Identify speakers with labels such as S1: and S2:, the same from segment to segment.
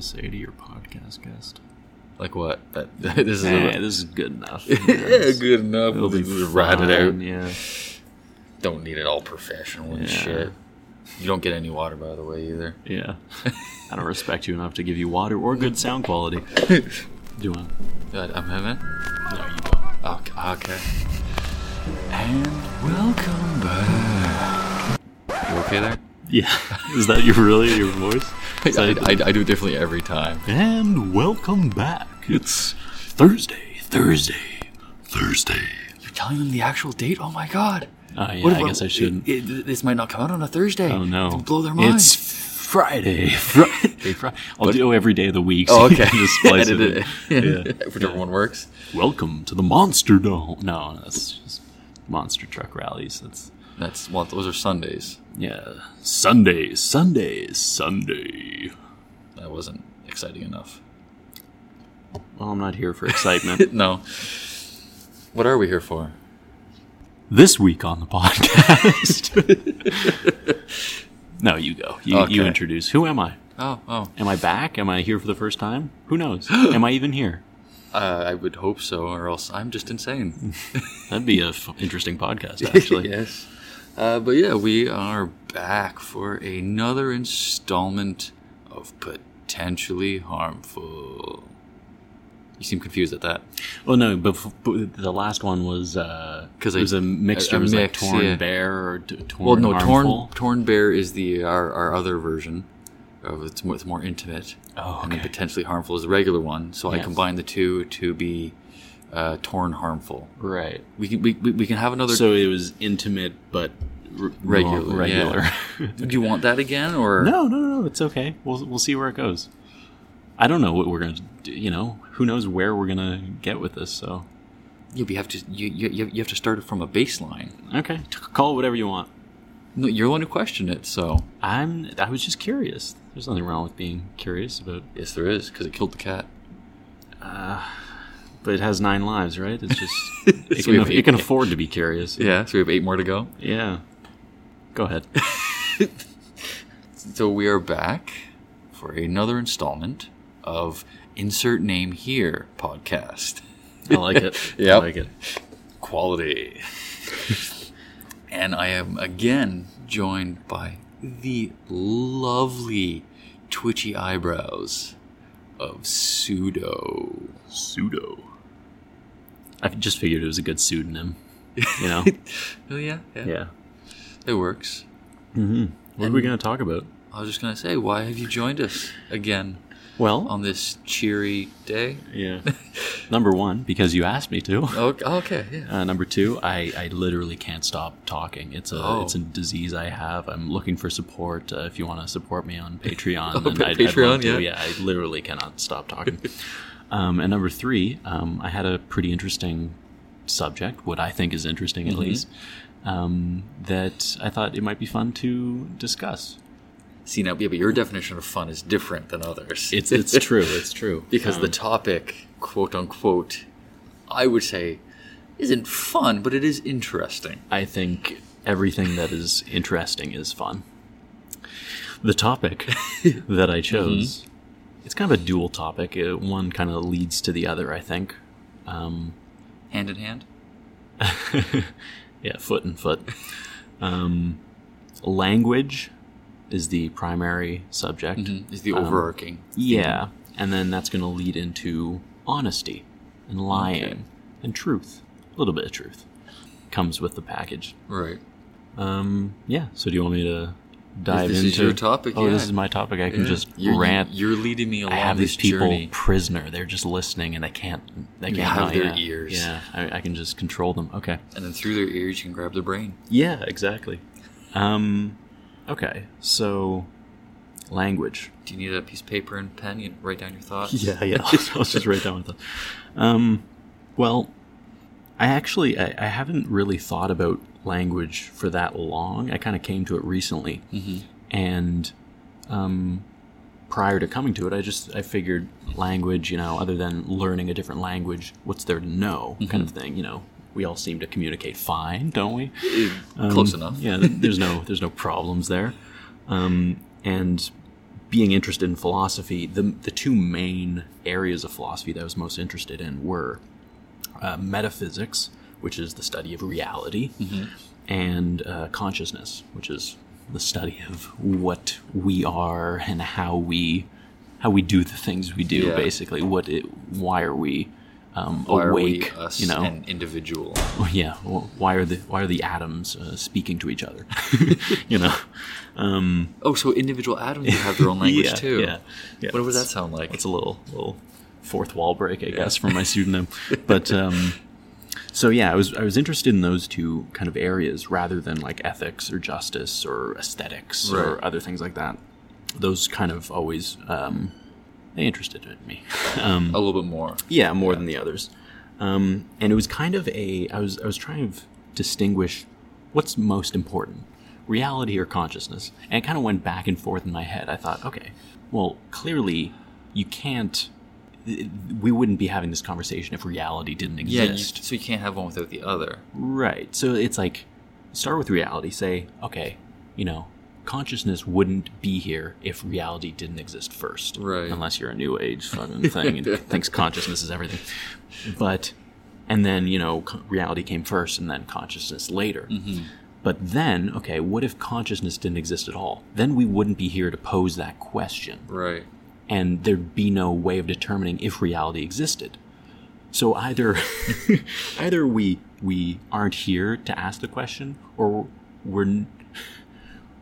S1: to say to your podcast guest?
S2: Like what? That uh, this is
S1: Hey,
S2: a,
S1: this is good enough.
S2: yeah, good enough.
S1: It'll be
S2: We'll rat it out.
S1: Yeah.
S2: Don't need it all professional and
S1: Yeah.
S2: shit. You don't get any water, by the way, either.
S1: Yeah. I don't respect you enough to give you water or good sound quality. Do you want?
S2: Good. I'm having.
S1: No, you go.
S2: Okay. okay. And welcome back. You okay there?
S1: Yeah. Is that your really your voice?
S2: I, I, I do it differently every time.
S1: And welcome back. It's Thursday, Thursday, Thursday.
S2: You're telling them the actual date? Oh my god.
S1: Oh yeah,
S2: What
S1: I guess I shouldn't.
S2: it- it- this might not come out on a Thursday.
S1: oh no,
S2: It'll blow their minds.
S1: It's Friday, Friday, Friday. I'll do every day of the week.
S2: oh, okay.
S1: just splice it.
S2: It.
S1: Yeah.
S2: Whichever one works.
S1: Welcome to the Monster Dome. No, that's just monster truck rallies. That's
S2: That's well, those are Sundays.
S1: yeah. Sunday, Sunday, Sunday.
S2: That wasn't exciting enough.
S1: Well, I'm not here for excitement.
S2: no. What are we here for?
S1: this week on the podcast. no, you go. You, you introduce. Who am I?
S2: Oh, oh.
S1: Am I back? Am I here for the first time? Who knows? am I even here?
S2: Uh, I would hope so, or else I'm just insane.
S1: That'd be a f- interesting podcast, actually.
S2: yes. Uh, but yeah, we are back for another installment of potentially harmful. You seem confused at that.
S1: Well, no, but, but the last one was uh
S2: 'Cause
S1: it was a mixture.
S2: a
S1: it was
S2: mix,
S1: like torn
S2: yeah.
S1: bear or t- torn
S2: Well, no,
S1: harmful.
S2: torn torn bear is the our, our other version. Of it's more, it's more intimate.
S1: Oh,
S2: And then potentially harmful is the regular one. So I
S1: Yes.
S2: combined the two to be uh, torn harmful.
S1: Right.
S2: We can we, we can have another.
S1: So it was intimate, but r-
S2: Regular,
S1: regular.
S2: Do you want that again, or
S1: no, no, no, it's okay. We'll we'll see where it goes. I don't know what we're gonna. do, You know, who knows where we're gonna get with this? So
S2: Yeah, we have to. You, you you have to start it from a baseline.
S1: okay, call it whatever you want.
S2: No, you're the one who questioned it, so
S1: I'm. I was just curious. There's nothing wrong with being curious about.
S2: yes, there is because it killed the cat.
S1: But it has nine lives, right? It's just it,
S2: So
S1: can,
S2: have
S1: it can afford to be curious.
S2: Yeah, so we have eight more to go.
S1: Yeah. Go ahead.
S2: So we are back for another installment of Insert Name Here podcast.
S1: I like it. Yeah.
S2: I
S1: like it.
S2: Quality. and I am again joined by the lovely twitchy eyebrows of Pseudo.
S1: Pseudo. I just figured it was a good pseudonym. You know.
S2: Oh yeah, yeah,
S1: yeah.
S2: it works.
S1: What are we going to talk about?
S2: I was just gonna say, why have you joined us again
S1: Well,
S2: on this cheery day?
S1: yeah. number one, because you asked me to.
S2: Okay, okay yeah.
S1: Uh, number two, I, I literally can't stop talking. It's a
S2: Oh.
S1: it's a disease I have. I'm looking for support. Uh, if you want to support me on Patreon,
S2: Oh, Pa-
S1: I'd, I'd
S2: Patreon,
S1: to.
S2: yeah.
S1: yeah. I literally cannot stop talking. Um, and number three, um, I had a pretty interesting subject, what I think is interesting
S2: Mm-hmm.
S1: at least, um, that I thought it might be fun to discuss.
S2: See now, yeah, but your definition of fun is different than others.
S1: It's it's true. It's true.
S2: because the
S1: Um,
S2: topic, quote unquote, I would say, isn't fun, but it is interesting.
S1: I think everything that is interesting is fun. The topic that I chose, it's kind of a dual topic. Uh, one kind of leads to the other, I think. Um,
S2: Hand in hand.
S1: yeah, foot and foot. Um, language is the primary subject.
S2: Is the
S1: Um,
S2: overarching.
S1: Yeah, and then that's going to lead into honesty and lying
S2: Okay.
S1: and truth. A little bit of truth comes with the package.
S2: Right.
S1: Um, yeah. So do you want me to dive
S2: this
S1: into
S2: is your topic,
S1: Oh, this is my topic. I can just
S2: you're,
S1: rant.
S2: You're leading me along
S1: I have these people
S2: journey.
S1: prisoner. They're just listening, and they can't. They can't
S2: have their
S1: yeah.
S2: ears.
S1: Yeah, I, I can just control them. Okay.
S2: And then through their ears, you can grab their brain.
S1: Yeah, exactly. Um, okay. So, language.
S2: Do you need a piece of paper and pen? You write down your thoughts.
S1: Yeah, yeah. I'll just write down with Um, well, I actually I, I haven't really thought about language for that long. I kind of came to it recently,
S2: Mm-hmm.
S1: and um, prior to coming to it, I just I figured language. You know, other than learning a different language, what's there to know, kind of thing. You know, we all seem to communicate fine, don't we?
S2: Close enough.
S1: Yeah, there's no there's no problems there. Um, and being interested in philosophy, the the two main areas of philosophy that I was most interested in were uh, metaphysics, which is the study of reality, and uh, consciousness, which is the study of what we are and how we how we do the things we do.
S2: Yeah.
S1: Basically, what it, why are we um,
S2: Why are we
S1: awake?
S2: us
S1: you know,
S2: an individual?
S1: yeah. Well, why are the why are the atoms uh, speaking to each other? you know. Um,
S2: Oh, so individual atoms have their own language
S1: yeah,
S2: too.
S1: Yeah. yeah.
S2: What would that sound like?
S1: It's a little little fourth wall break, I guess, from my pseudonym. But um, so yeah, I was I was interested in those two kind of areas rather than like ethics or justice or aesthetics
S2: Right.
S1: or other things like that. Those kind of always um, they interested in me. Um,
S2: a little bit more.
S1: yeah, more than the others. Um, and it was kind of a I was I was trying to distinguish what's most important, reality or consciousness. And it kind of went back and forth in my head. I thought, okay, well, clearly you can't we wouldn't be having this conversation if reality didn't exist.
S2: Yeah, you, so you can't have one without the other.
S1: Right. So it's like start with reality, say, okay, you know, consciousness wouldn't be here if reality didn't exist first.
S2: Right.
S1: Unless you're a new age fucking thing and thinks consciousness is everything. But and then, you know, reality came first and then consciousness later.
S2: Mm-hmm.
S1: But then, okay, what if consciousness didn't exist at all? Then we wouldn't be here to pose that question
S2: Right.
S1: And there'd be no way of determining if reality existed. So either either we we aren't here to ask the question, or we're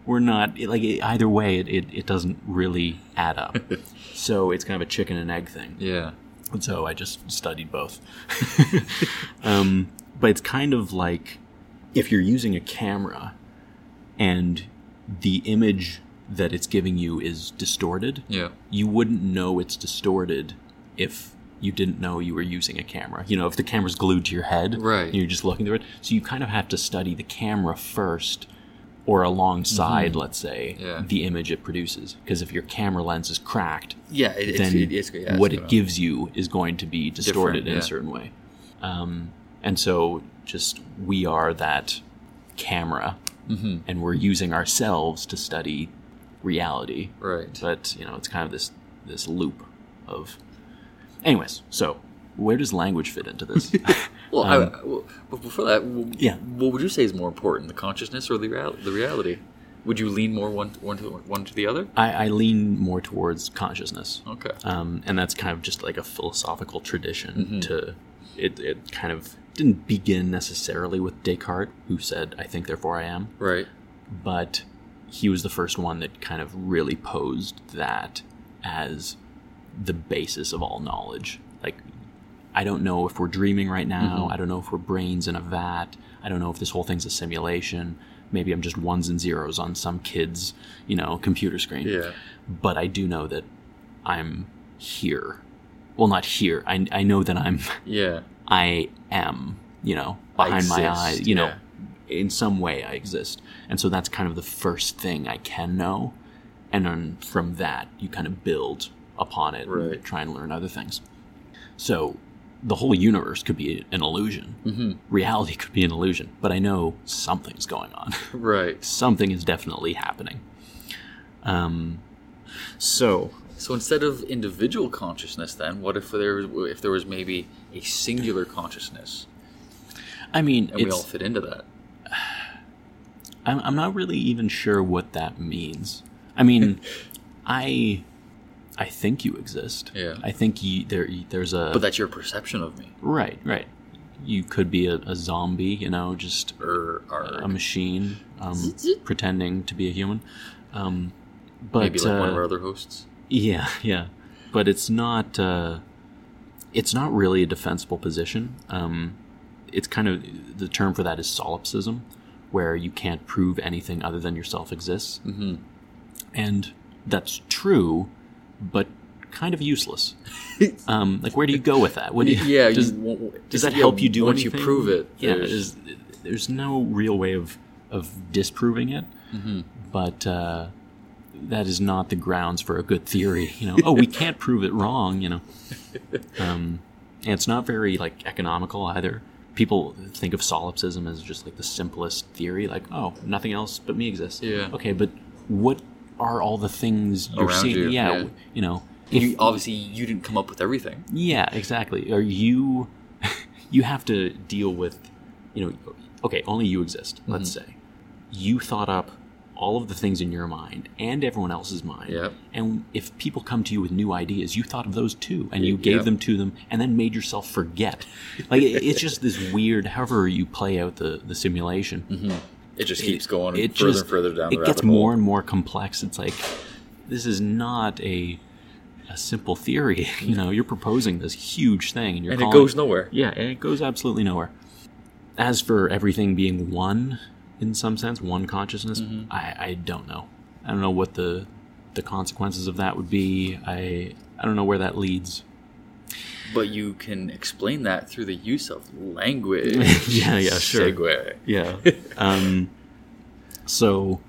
S1: we're not like either way it, it, it doesn't really add up. so it's kind of a chicken and egg thing.
S2: Yeah.
S1: And so I just studied both. um, but it's kind of like if you're using a camera and the image that it's giving you is distorted,
S2: Yeah.
S1: you wouldn't know it's distorted if you didn't know you were using a camera. You know, if the camera's glued to your head
S2: Right.
S1: and you're just looking through it. So you kind of have to study the camera first or alongside, let's say,
S2: Mm-hmm. Yeah.
S1: the image it produces. Because if your camera lens is cracked,
S2: Yeah. It,
S1: then
S2: it, it's, yeah,
S1: what it gives you is going to be distorted in
S2: yeah.
S1: a certain way. Um, and so, just we are that camera,
S2: Mm-hmm.
S1: and we're using ourselves to study reality.
S2: Right.
S1: But you know, it's kind of this this loop of. Anyways, so where does language fit into this?
S2: Well,
S1: Um,
S2: I, well, but before that, w-
S1: Yeah.
S2: what would you say is more important, the consciousness or the real, the reality? Would you lean more one one to one to the other?
S1: I, I lean more towards consciousness.
S2: Okay.
S1: um, and that's kind of just like a philosophical tradition
S2: Mm-hmm.
S1: to it, it kind of didn't begin necessarily with descartes who said i think therefore i am
S2: Right.
S1: but he was the first one that kind of really posed that as the basis of all knowledge like i don't know if we're dreaming right now
S2: Mm-hmm.
S1: i don't know if we're brains in a vat i don't know if this whole thing's a simulation maybe i'm just ones and zeros on some kid's you know computer screen
S2: Yeah.
S1: but I do know that I'm here. Well, not here. I, I know that I'm
S2: Yeah.
S1: I am. You know, behind my eyes. You know,
S2: yeah.
S1: In some way I exist, and so that's kind of the first thing I can know, and then from that you kind of build upon it
S2: Right.
S1: and try and learn other things. So the whole universe could be an illusion.
S2: Mm-hmm.
S1: Reality could be an illusion, but I know something's going on.
S2: Right.
S1: something is definitely happening. Um, so
S2: So instead of individual consciousness, then what if there if there was maybe a singular consciousness,
S1: I mean,
S2: and we all fit into that?
S1: I'm, I'm not really even sure what that means. I mean, I I think you exist.
S2: Yeah.
S1: I think you, there there's a
S2: But that's your perception of me,
S1: right right. You could be a, a zombie, you know, just
S2: or, or
S1: a machine um, pretending to be a human. Um, but
S2: maybe like one of
S1: uh,
S2: our other hosts.
S1: Yeah, yeah, but it's not. Uh, it's not really a defensible position. Um, it's kind of the term for that is solipsism, where you can't prove anything other than yourself exists,
S2: Mm-hmm.
S1: and that's true, but kind of useless. Um, like, where do you go with that? What do you,
S2: Yeah.
S1: does,
S2: you,
S1: does that
S2: yeah,
S1: help you do
S2: once
S1: anything?
S2: you prove it?
S1: Yeah,
S2: there's-
S1: there's, there's no real way of of disproving it,
S2: Mm-hmm.
S1: but uh, that is not the grounds for a good theory. You know, oh, we can't prove it wrong. You know, um, and it's not very like economical either. People think of solipsism as just like the simplest theory, like oh, nothing else but me exists.
S2: Yeah.
S1: Okay, but what are all the things you're
S2: Around
S1: seeing.
S2: you,
S1: yeah,
S2: yeah.
S1: you know.
S2: You, obviously, you didn't come up with everything.
S1: Yeah, exactly. Or you you have to deal with you know okay, only you exist, let's
S2: Mm-hmm.
S1: say. You thought up all of the things in your mind and everyone else's mind.
S2: Yep.
S1: And if people come to you with new ideas, you thought of those too and you
S2: Yep.
S1: gave them to them and then made yourself forget. Like it- it's just this weird however you play out the the simulation. Mm-hmm.
S2: It just keeps going
S1: It
S2: further
S1: just-
S2: and further down
S1: It gets
S2: hole.
S1: more and more complex. It's like this is not a a simple theory. You know, you're proposing this huge thing, and you're
S2: and it goes nowhere.
S1: yeah, and it goes absolutely nowhere. As for everything being one, in some sense, one consciousness,
S2: Mm-hmm.
S1: I, I don't know. I don't know what the the consequences of that would be. I I don't know where that leads.
S2: But you can explain that through the use of language.
S1: Yeah, yeah, sure.
S2: Segue.
S1: Yeah. um, so,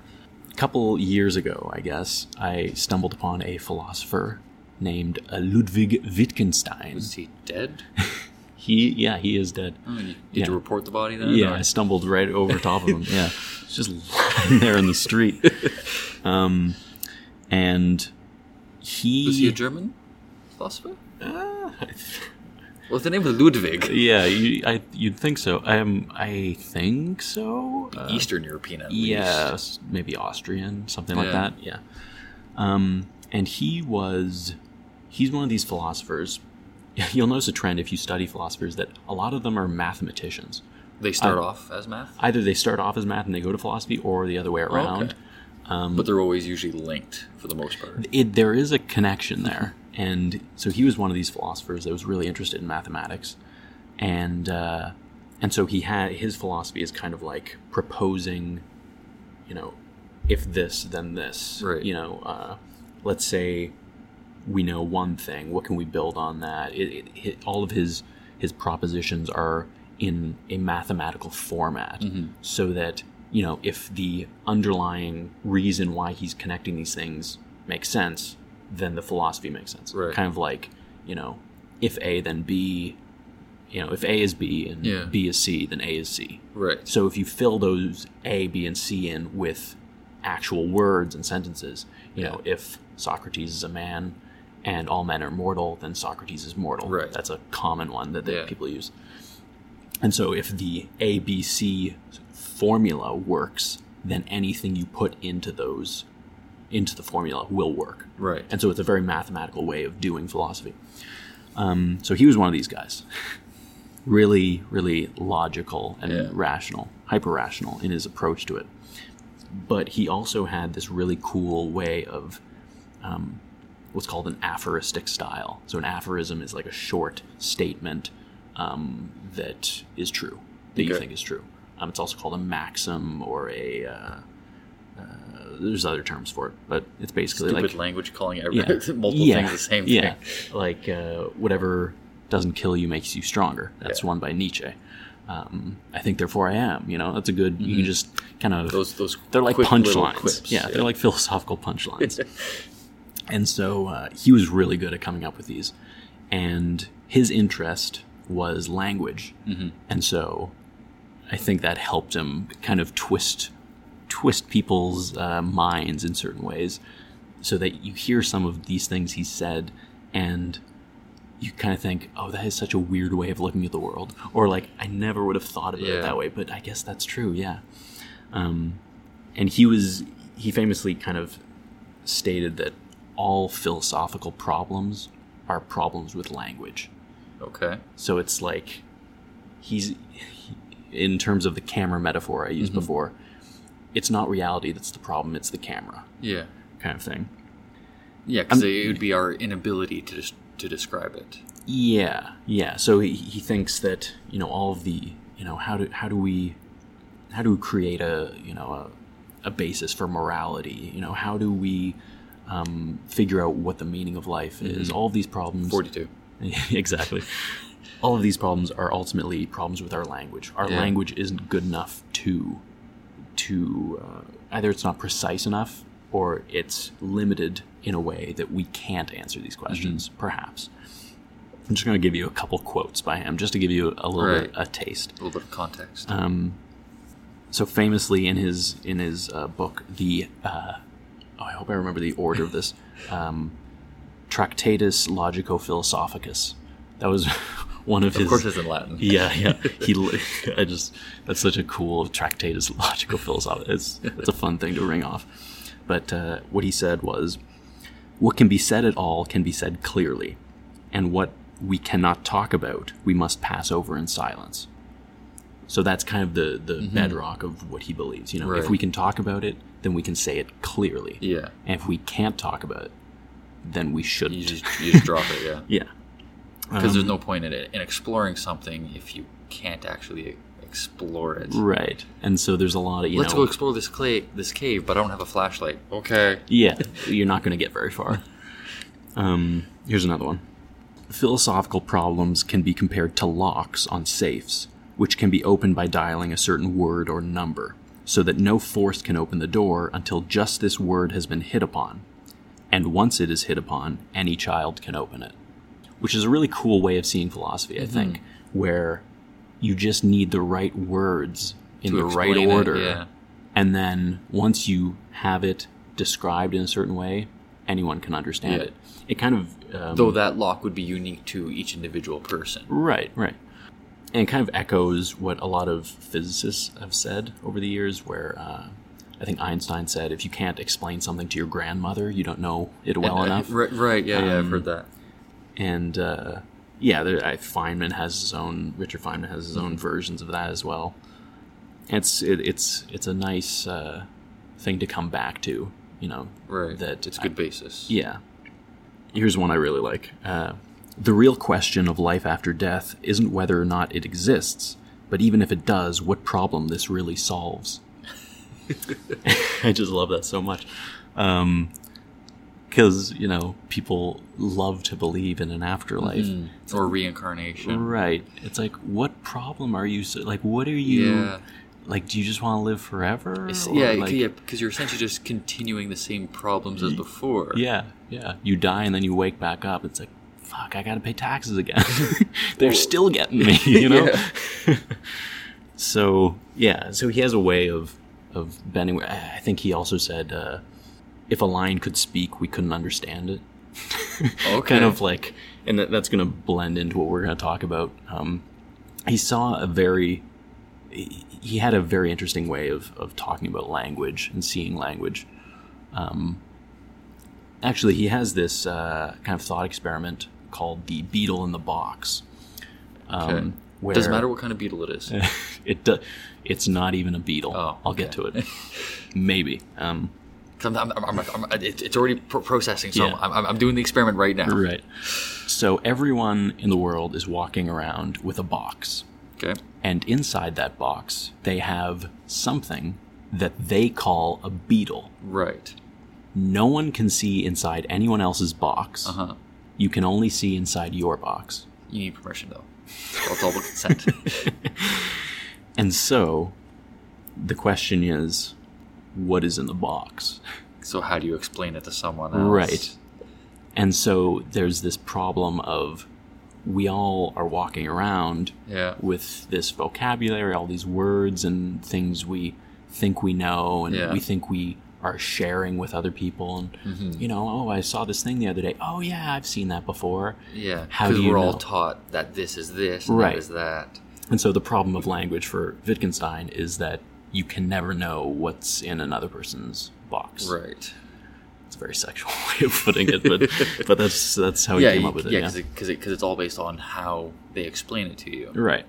S1: a couple years ago, I guess, I stumbled upon a philosopher named Ludwig Wittgenstein.
S2: Is he dead?
S1: He, yeah, he is dead.
S2: Oh, you- Did
S1: Yeah.
S2: you report the body then?
S1: Yeah,
S2: or-
S1: I stumbled right over top of him. Yeah, just lying there in the street. Um, and he,
S2: Was he a German philosopher?
S1: Uh,
S2: Well, the name was Ludwig.
S1: yeah, you, I, you'd think so. Um, I think so. Uh,
S2: Eastern European, at least.
S1: yes, maybe Austrian, something like that. Yeah. Um, and he was, he's one of these philosophers. You'll notice a trend if you study philosophers that a lot of them are mathematicians.
S2: They start off as math,
S1: Either they start off as math and they go to philosophy, or the other way around.
S2: okay. but they're always usually linked for the most part.
S1: it, there is a connection there. And so he was one of these philosophers that was really interested in mathematics, and uh, and so he had his philosophy is kind of like proposing, you know, if this then this,
S2: Right.
S1: You know, uh, let's say we know one thing, what can we build on that? It, it, it, all of his his propositions are in a mathematical format, mm-hmm. so that you know if the underlying reason why he's connecting these things makes sense, then the philosophy makes sense.
S2: Right.
S1: Kind of like you know, if A then B, you know, if A is B and
S2: Yeah.
S1: B is C, then A is C.
S2: Right.
S1: So if you fill those A, B, and C in with actual words and sentences, you know, if Socrates is a man and all men are mortal, then Socrates is mortal.
S2: Right.
S1: That's a common one that,
S2: Yeah.
S1: people use. And so if the A, B, C formula works, then anything you put into those into the formula will work.
S2: Right.
S1: And so it's a very mathematical way of doing philosophy. Um, so he was one of these guys. Really, really logical and
S2: Yeah.
S1: rational, hyper rational in his approach to it. But he also had this really cool way of um, what's called an aphoristic style. So an aphorism is like a short statement um, that is true, that you think is true. Um, it's also called a maxim or a. Uh, uh, there's other terms for it, but it's basically
S2: Stupid
S1: like
S2: language calling every,
S1: yeah.
S2: multiple
S1: Yeah.
S2: things the same
S1: yeah.
S2: thing.
S1: Like uh, whatever doesn't kill you makes you stronger. That's
S2: Yeah.
S1: one by Nietzsche. Um, I think therefore I am. You know, that's a good. You can just kind of
S2: Mm-hmm. Those those
S1: they're like punchlines.
S2: quips,
S1: Yeah, they're like philosophical punchlines. and so uh, he was really good at coming up with these. And his interest was language,
S2: Mm-hmm.
S1: and so I think that helped him kind of twist twist people's uh, minds in certain ways, so that you hear some of these things he said, and you kind of think, "Oh, that is such a weird way of looking at the world," or like, "I never would have thought of
S2: Yeah.
S1: it that way," but I guess that's true. Yeah. Um, and he was he famously kind of stated that all philosophical problems are problems with language.
S2: Okay.
S1: So it's like he's in terms of the camera metaphor I
S2: Mm-hmm.
S1: used before. It's not reality that's the problem; it's the camera
S2: Yeah.
S1: kind of thing.
S2: Yeah, because it would be our inability to des- to describe it.
S1: Yeah, yeah. So he, he thinks that you know all of the you know how do how do we how do we create a you know a, a basis for morality? You know how do we um, figure out what the meaning of life is? All of these problems.
S2: Forty-two.
S1: exactly. All of these problems are ultimately problems with our language. Our
S2: Yeah.
S1: language isn't good enough to to uh, either it's not precise enough or it's limited in a way that we can't answer these questions. Perhaps. I'm just going to give you a couple quotes by him, just to give you a little
S2: Right.
S1: bit a taste.
S2: A little bit of context.
S1: Um, so famously in his in his uh, book, the uh, oh, I hope I remember the order of this. Um, Tractatus Logico Philosophicus. That was one of,
S2: Of
S1: his.
S2: course, it's in Latin.
S1: Yeah, yeah. He, I just that's such a cool Tractatus Logico Philosophicus. It's it's a fun thing to ring off. But uh, what he said was, what can be said at all can be said clearly, and what we cannot talk about, we must pass over in silence. So that's kind of the the bedrock of what he believes. You know, if
S2: Mm-hmm.
S1: We can talk about it, then we can say it clearly.
S2: Yeah.
S1: And if we can't talk about it, then we shouldn't.
S2: You just you just drop it. Yeah.
S1: yeah.
S2: Because there's no point in it in exploring something if you can't actually explore it.
S1: Right. And so there's a lot of you
S2: Let's
S1: know.
S2: go explore this clay, this cave, but I don't have a flashlight. Okay.
S1: Yeah, you're not going to get very far. Um, here's another one. Philosophical problems can be compared to locks on safes, which can be opened by dialing a certain word or number, so that no force can open the door until just this word has been hit upon. And once it is hit upon, any child can open it. Which is a really cool way of seeing philosophy, I think, where you just need the right words in the right
S2: it,
S1: order
S2: yeah.
S1: and then once you have it described in a certain way, anyone can understand
S2: Yeah.
S1: it. It kind of um,
S2: Though that lock would be unique to each individual person.
S1: right, right, and kind of echoes what a lot of physicists have said over the years. Where uh, I think Einstein said, "If you can't explain something to your grandmother, you don't know it well enough."
S2: Right, right. Yeah, yeah. I've
S1: Um,
S2: heard that.
S1: and uh, yeah, there, I, Feynman has his own. Richard Feynman has his own versions of that as well. It's it, it's it's a nice uh, thing to come back to, you know.
S2: Right.
S1: That
S2: it's a good basis.
S1: Yeah. Here's one I really like. The real question of life after death isn't whether or not it exists, but even if it does, what problem this really solves. I just love that so much. Because, you know, people love to believe in an afterlife.
S2: Mm. Or reincarnation.
S1: Right. It's like, what problem are you, so, like, what are you,
S2: Yeah.
S1: like, do you just want to live forever?
S2: Yeah,
S1: like-
S2: yeah, because you're essentially just continuing the same problems as before.
S1: Yeah, yeah. You die and then you wake back up. It's like, fuck, I gotta pay taxes again. They're still getting me, you know? so, yeah, so he has a way of, of bending. I think he also said, uh, if a lion could speak, we couldn't understand it.
S2: Okay.
S1: kind of like, and that, that's gonna blend into what we're gonna talk about. Um, he saw a very, he he had a very interesting way of, of talking about language and seeing language. Um, actually, he has this uh, kind of thought experiment called the beetle in the box. Um,
S2: Okay.
S1: where
S2: Doesn't matter what kind of beetle it is.
S1: it do, it's not even a beetle.
S2: Oh,
S1: I'll get to it. Maybe. Um,
S2: I'm, I'm, I'm, it's already pro- processing, so
S1: Yeah.
S2: I'm, I'm, I'm doing the experiment right now.
S1: right. So everyone in the world is walking around with a box.
S2: Okay.
S1: And inside that box, they have something that they call a beetle.
S2: Right.
S1: No one can see inside anyone else's box.
S2: Uh huh.
S1: You can only see inside your box.
S2: You need permission though. It's all consent.
S1: And so, the question is, what is in the box?
S2: so how do you explain it to someone else?
S1: Right. And so there's this problem of we all are walking around
S2: Yeah.
S1: with this vocabulary, all these words and things we think we know and
S2: Yeah.
S1: we think we are sharing with other people and
S2: Mm-hmm.
S1: you know, oh, I saw this thing the other day. Oh yeah, I've seen that before.
S2: Yeah.
S1: How do you
S2: we're all
S1: know?
S2: taught that this is this
S1: Right.
S2: that is that.
S1: And so the problem of language for Wittgenstein is that you can never know what's in another person's box.
S2: Right.
S1: It's a very sexual way of putting it, but but that's that's how he
S2: yeah.
S1: came
S2: you-
S1: up with it.
S2: yeah.
S1: Yeah,
S2: Because it, cause it, cause it's all based on how they explain it to you.
S1: right.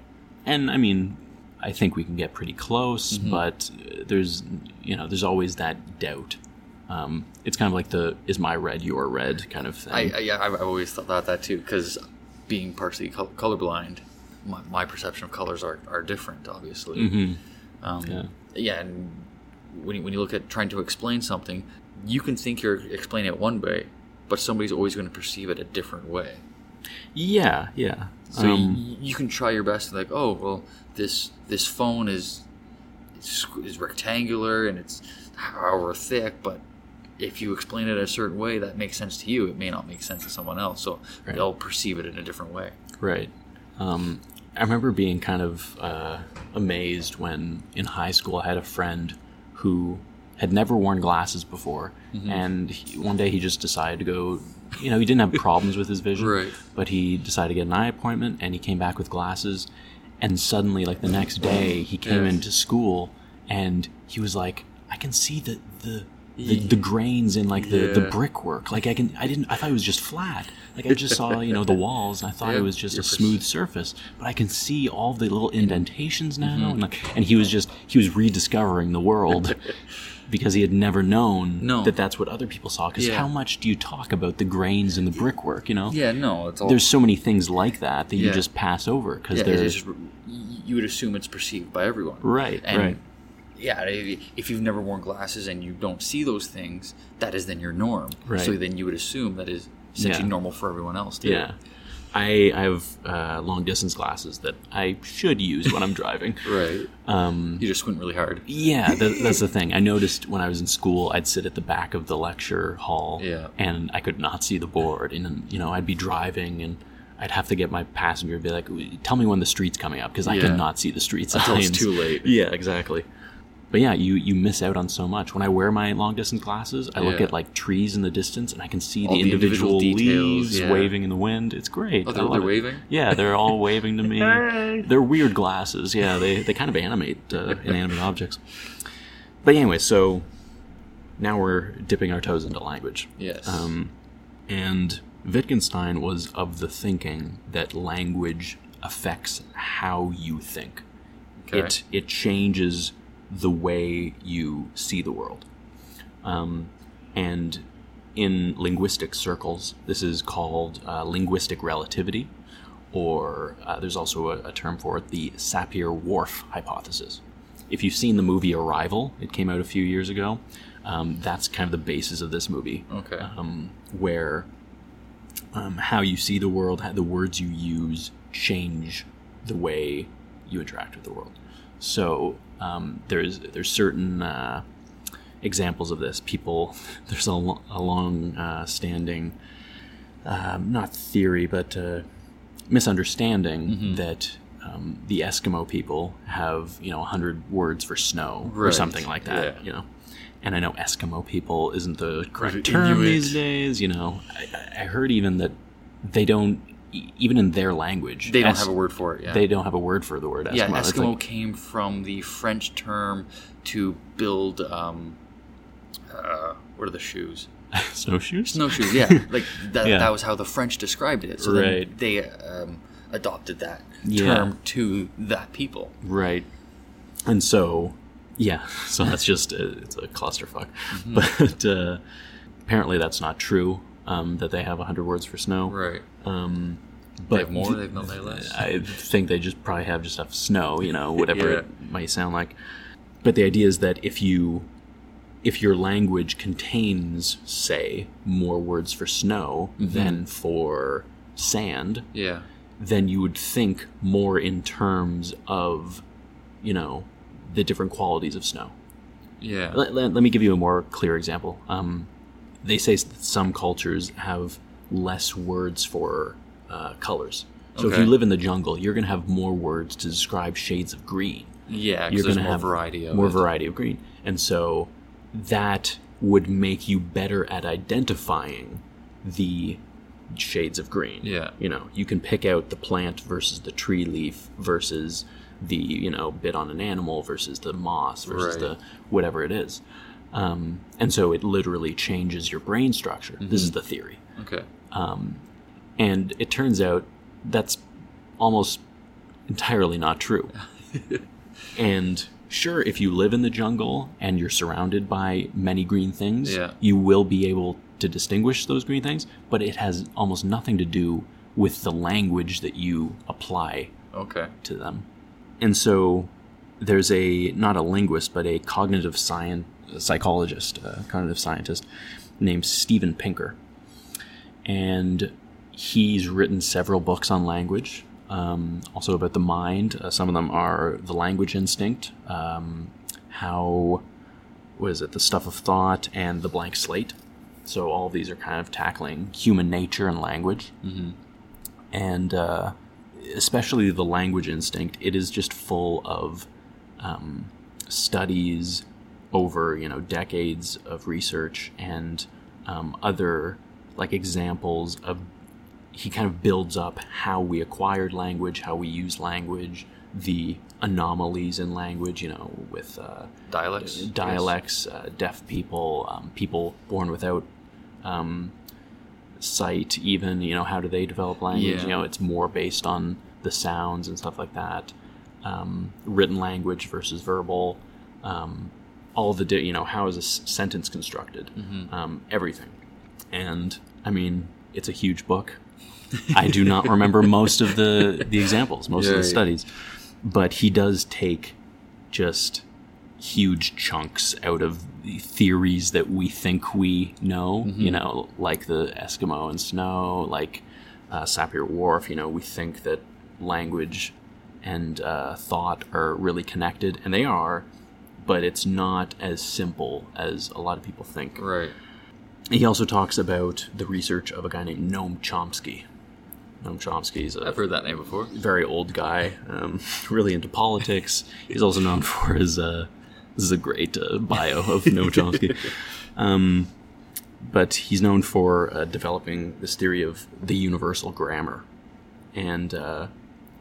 S1: And I mean, I think we can get pretty close,
S2: Mm-hmm.
S1: but uh, there's you know there's always that doubt. Um, it's kind of like the "is my red your red" kind of thing.
S2: I, I yeah, I've, always thought that too because being partially col- colorblind, my, my perception of colors are, are different, obviously.
S1: Mhm.
S2: Um,
S1: Yeah.
S2: yeah. and when you, when you look at trying to explain something, you can think you're explaining it one way, but somebody's always going to perceive it a different way.
S1: Yeah, yeah.
S2: So
S1: Um,
S2: you, you can try your best to like, oh well, this this phone is is, rectangular and it's however thick, but if you explain it a certain way that makes sense to you, it may not make sense to someone else. So
S1: Right.
S2: they'll perceive it in a different way.
S1: Right. Um, I remember being kind of uh, amazed when in high school I had a friend who had never worn glasses before,
S2: Mm-hmm.
S1: and he, one day he just decided to go. You know, he didn't have problems with his vision,
S2: Right.
S1: but he decided to get an eye appointment, and he came back with glasses. And suddenly, like the next day, he came
S2: Yeah.
S1: into school, and he was like, "I can see the the." The, the grains in like the, the brickwork like i can i didn't i thought it was just flat like i just saw you know the walls and i thought
S2: Yeah,
S1: it was just a smooth surface but i can see all the little indentations now
S2: Mm-hmm.
S1: and like and he was just he was rediscovering the world because he had never known
S2: No.
S1: that that's what other people saw because
S2: Yeah.
S1: how much do you talk about the grains and the brickwork you know
S2: Yeah, no, it's all.
S1: there's so many things like that that you just pass over because
S2: yeah, just, you would assume it's perceived by everyone.
S1: right
S2: And
S1: right
S2: yeah, if you've never worn glasses and you don't see those things, that is then your norm.
S1: Right.
S2: So then you would assume that is essentially
S1: Yeah.
S2: normal for everyone else too.
S1: yeah I, I have uh, long distance glasses that I should use when I'm driving.
S2: Right.
S1: Um,
S2: You just squint really hard.
S1: Yeah, that, that's the thing. I noticed when I was in school, I'd sit at the back of the lecture hall,
S2: Yeah.
S1: and I could not see the board. And you know, I'd be driving, and I'd have to get my passenger to be like, "Tell me when the street's coming up," because I
S2: Yeah.
S1: could not see the street signs.
S2: Until it's too late.
S1: Yeah, exactly. But yeah, you you miss out on so much. When I wear my long distance glasses, I look
S2: Yeah.
S1: at like trees in the distance, and I can see the
S2: the
S1: individual,
S2: individual details,
S1: leaves
S2: yeah.
S1: waving in the wind. It's great.
S2: Oh, they're, they're waving?
S1: Yeah, they're all waving to me. They're weird glasses. Yeah, they, they kind of animate uh, inanimate objects. But anyway, so now we're dipping our toes into language.
S2: Yes.
S1: Um, and Wittgenstein was of the thinking that language affects how you think.
S2: Okay.
S1: It it changes the way you see the world. Um, and in linguistic circles, this is called uh, linguistic relativity, or uh, there's also a, a term for it, the Sapir-Whorf hypothesis. If you've seen the movie Arrival, it came out a few years ago. Um, that's kind of the basis of this movie
S2: okay.
S1: um, where um, how you see the world, how the words you use change the way you interact with the world. So um, there's there's certain uh, examples of this. People there's a, lo- a long uh, standing um, not theory but uh, misunderstanding that. Um, the Eskimo people have, you know, hundred words for snow or something like that.
S2: Yeah.
S1: You know, and I know Eskimo people isn't the correct term
S2: Inuit?
S1: these days. You know, I, I heard even that they don't, even in their language,
S2: They don't
S1: Es-
S2: have a word for it. Yeah.
S1: They don't have a word for the word Eskimo.
S2: yeah, Eskimo
S1: like-
S2: came from the French term to build. Um, uh, what are the shoes?
S1: snowshoes.
S2: Snowshoes. Yeah, like that.
S1: Yeah.
S2: That was how the French described it. So
S1: Right.
S2: they um, adopted that
S1: Yeah.
S2: term to that people.
S1: Right. And so, yeah, so that's just uh, it's a clusterfuck.
S2: Mm-hmm.
S1: But uh, apparently, that's not true. Um, that they have hundred words for snow.
S2: Right.
S1: Um,
S2: They
S1: but
S2: have more. They have no. They have less.
S1: I think they just probably have just enough snow, you know, whatever
S2: Yeah.
S1: it might sound like. But the idea is that if you if your language contains, say, more words for snow
S2: Mm-hmm.
S1: than for sand,
S2: yeah.
S1: then you would think more in terms of, you know, the different qualities of snow.
S2: Yeah.
S1: Let, let, let me give you a more clear example. Um, they say that some cultures have less words for uh, colors. So if you live in the jungle, you're going to have more words to describe shades of green.
S2: Yeah.
S1: You're going to have
S2: variety of
S1: more
S2: it.
S1: variety of green, and so that would make you better at identifying the shades of green.
S2: Yeah.
S1: You know, you can pick out the plant versus the tree leaf versus the, you know, bit on an animal versus the moss versus
S2: Right.
S1: the whatever it is. Um, and so it literally changes your brain structure. This
S2: Mm-hmm.
S1: is the theory.
S2: Okay.
S1: And it turns out that's almost entirely not true. and sure, if you live in the jungle and you're surrounded by many green things,
S2: Yeah.
S1: you will be able to distinguish those green things, but it has almost nothing to do with the language that you apply
S2: Okay.
S1: to them. And so there's a not a linguist but a cognitive science psychologist, a cognitive scientist named Steven Pinker. And he's written several books on language, um, also about the mind. Uh, some of them are The Language Instinct, um, How, what is it, The Stuff of Thought, and The Blank Slate. So all of these are kind of tackling human nature and language. And uh, especially the language instinct, it is just full of um, studies over you know decades of research and um, other like examples of he kind of builds up how we acquired language, how we use language, the anomalies in language, you know, with uh,
S2: Dialects.
S1: dialects, uh, deaf people, um, people born without um, sight, even, you know, how do they develop language?
S2: Yeah.
S1: You know, it's more based on the sounds and stuff like that. Um, written language versus verbal. All the, you know, how is a s- sentence constructed? Um, everything. And, I mean, it's a huge book. I do not remember most of the, the examples, most of the
S2: yeah.
S1: studies. But he does take just huge chunks out of the theories that we think we know,
S2: Mm-hmm.
S1: you know, like the Eskimo and snow, like uh, Sapir Whorf, you know, we think that language and uh, thought are really connected, and they are, but it's not as simple as a lot of people think.
S2: Right.
S1: He also talks about the research of a guy named Noam Chomsky. Noam Chomsky is a
S2: I've heard that name before.
S1: very old guy, um, really into politics. He's also known for his. Uh, this is a great uh, bio of Noam Chomsky. Um, but he's known for uh, developing this theory of the universal grammar and uh,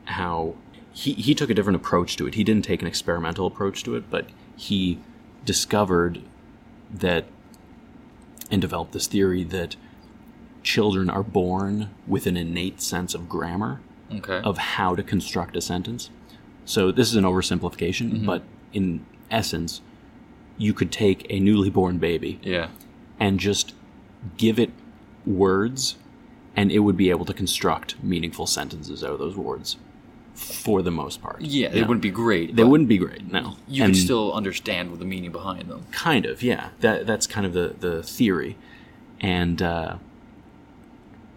S1: how he, he took a different approach to it. He didn't take an experimental approach to it, but he discovered that and developed this theory that children are born with an innate sense of grammar
S2: Okay.
S1: of how to construct a sentence. So this is an oversimplification,
S2: Mm-hmm.
S1: but in essence, you could take a newly born baby
S2: yeah.
S1: and just give it words, and it would be able to construct meaningful sentences out of those words, for the most part.
S2: Yeah,
S1: You
S2: it wouldn't be great.
S1: They wouldn't be great. No,
S2: You
S1: And-
S2: could still understand the meaning behind them.
S1: kind of yeah that that's kind of the the theory and uh,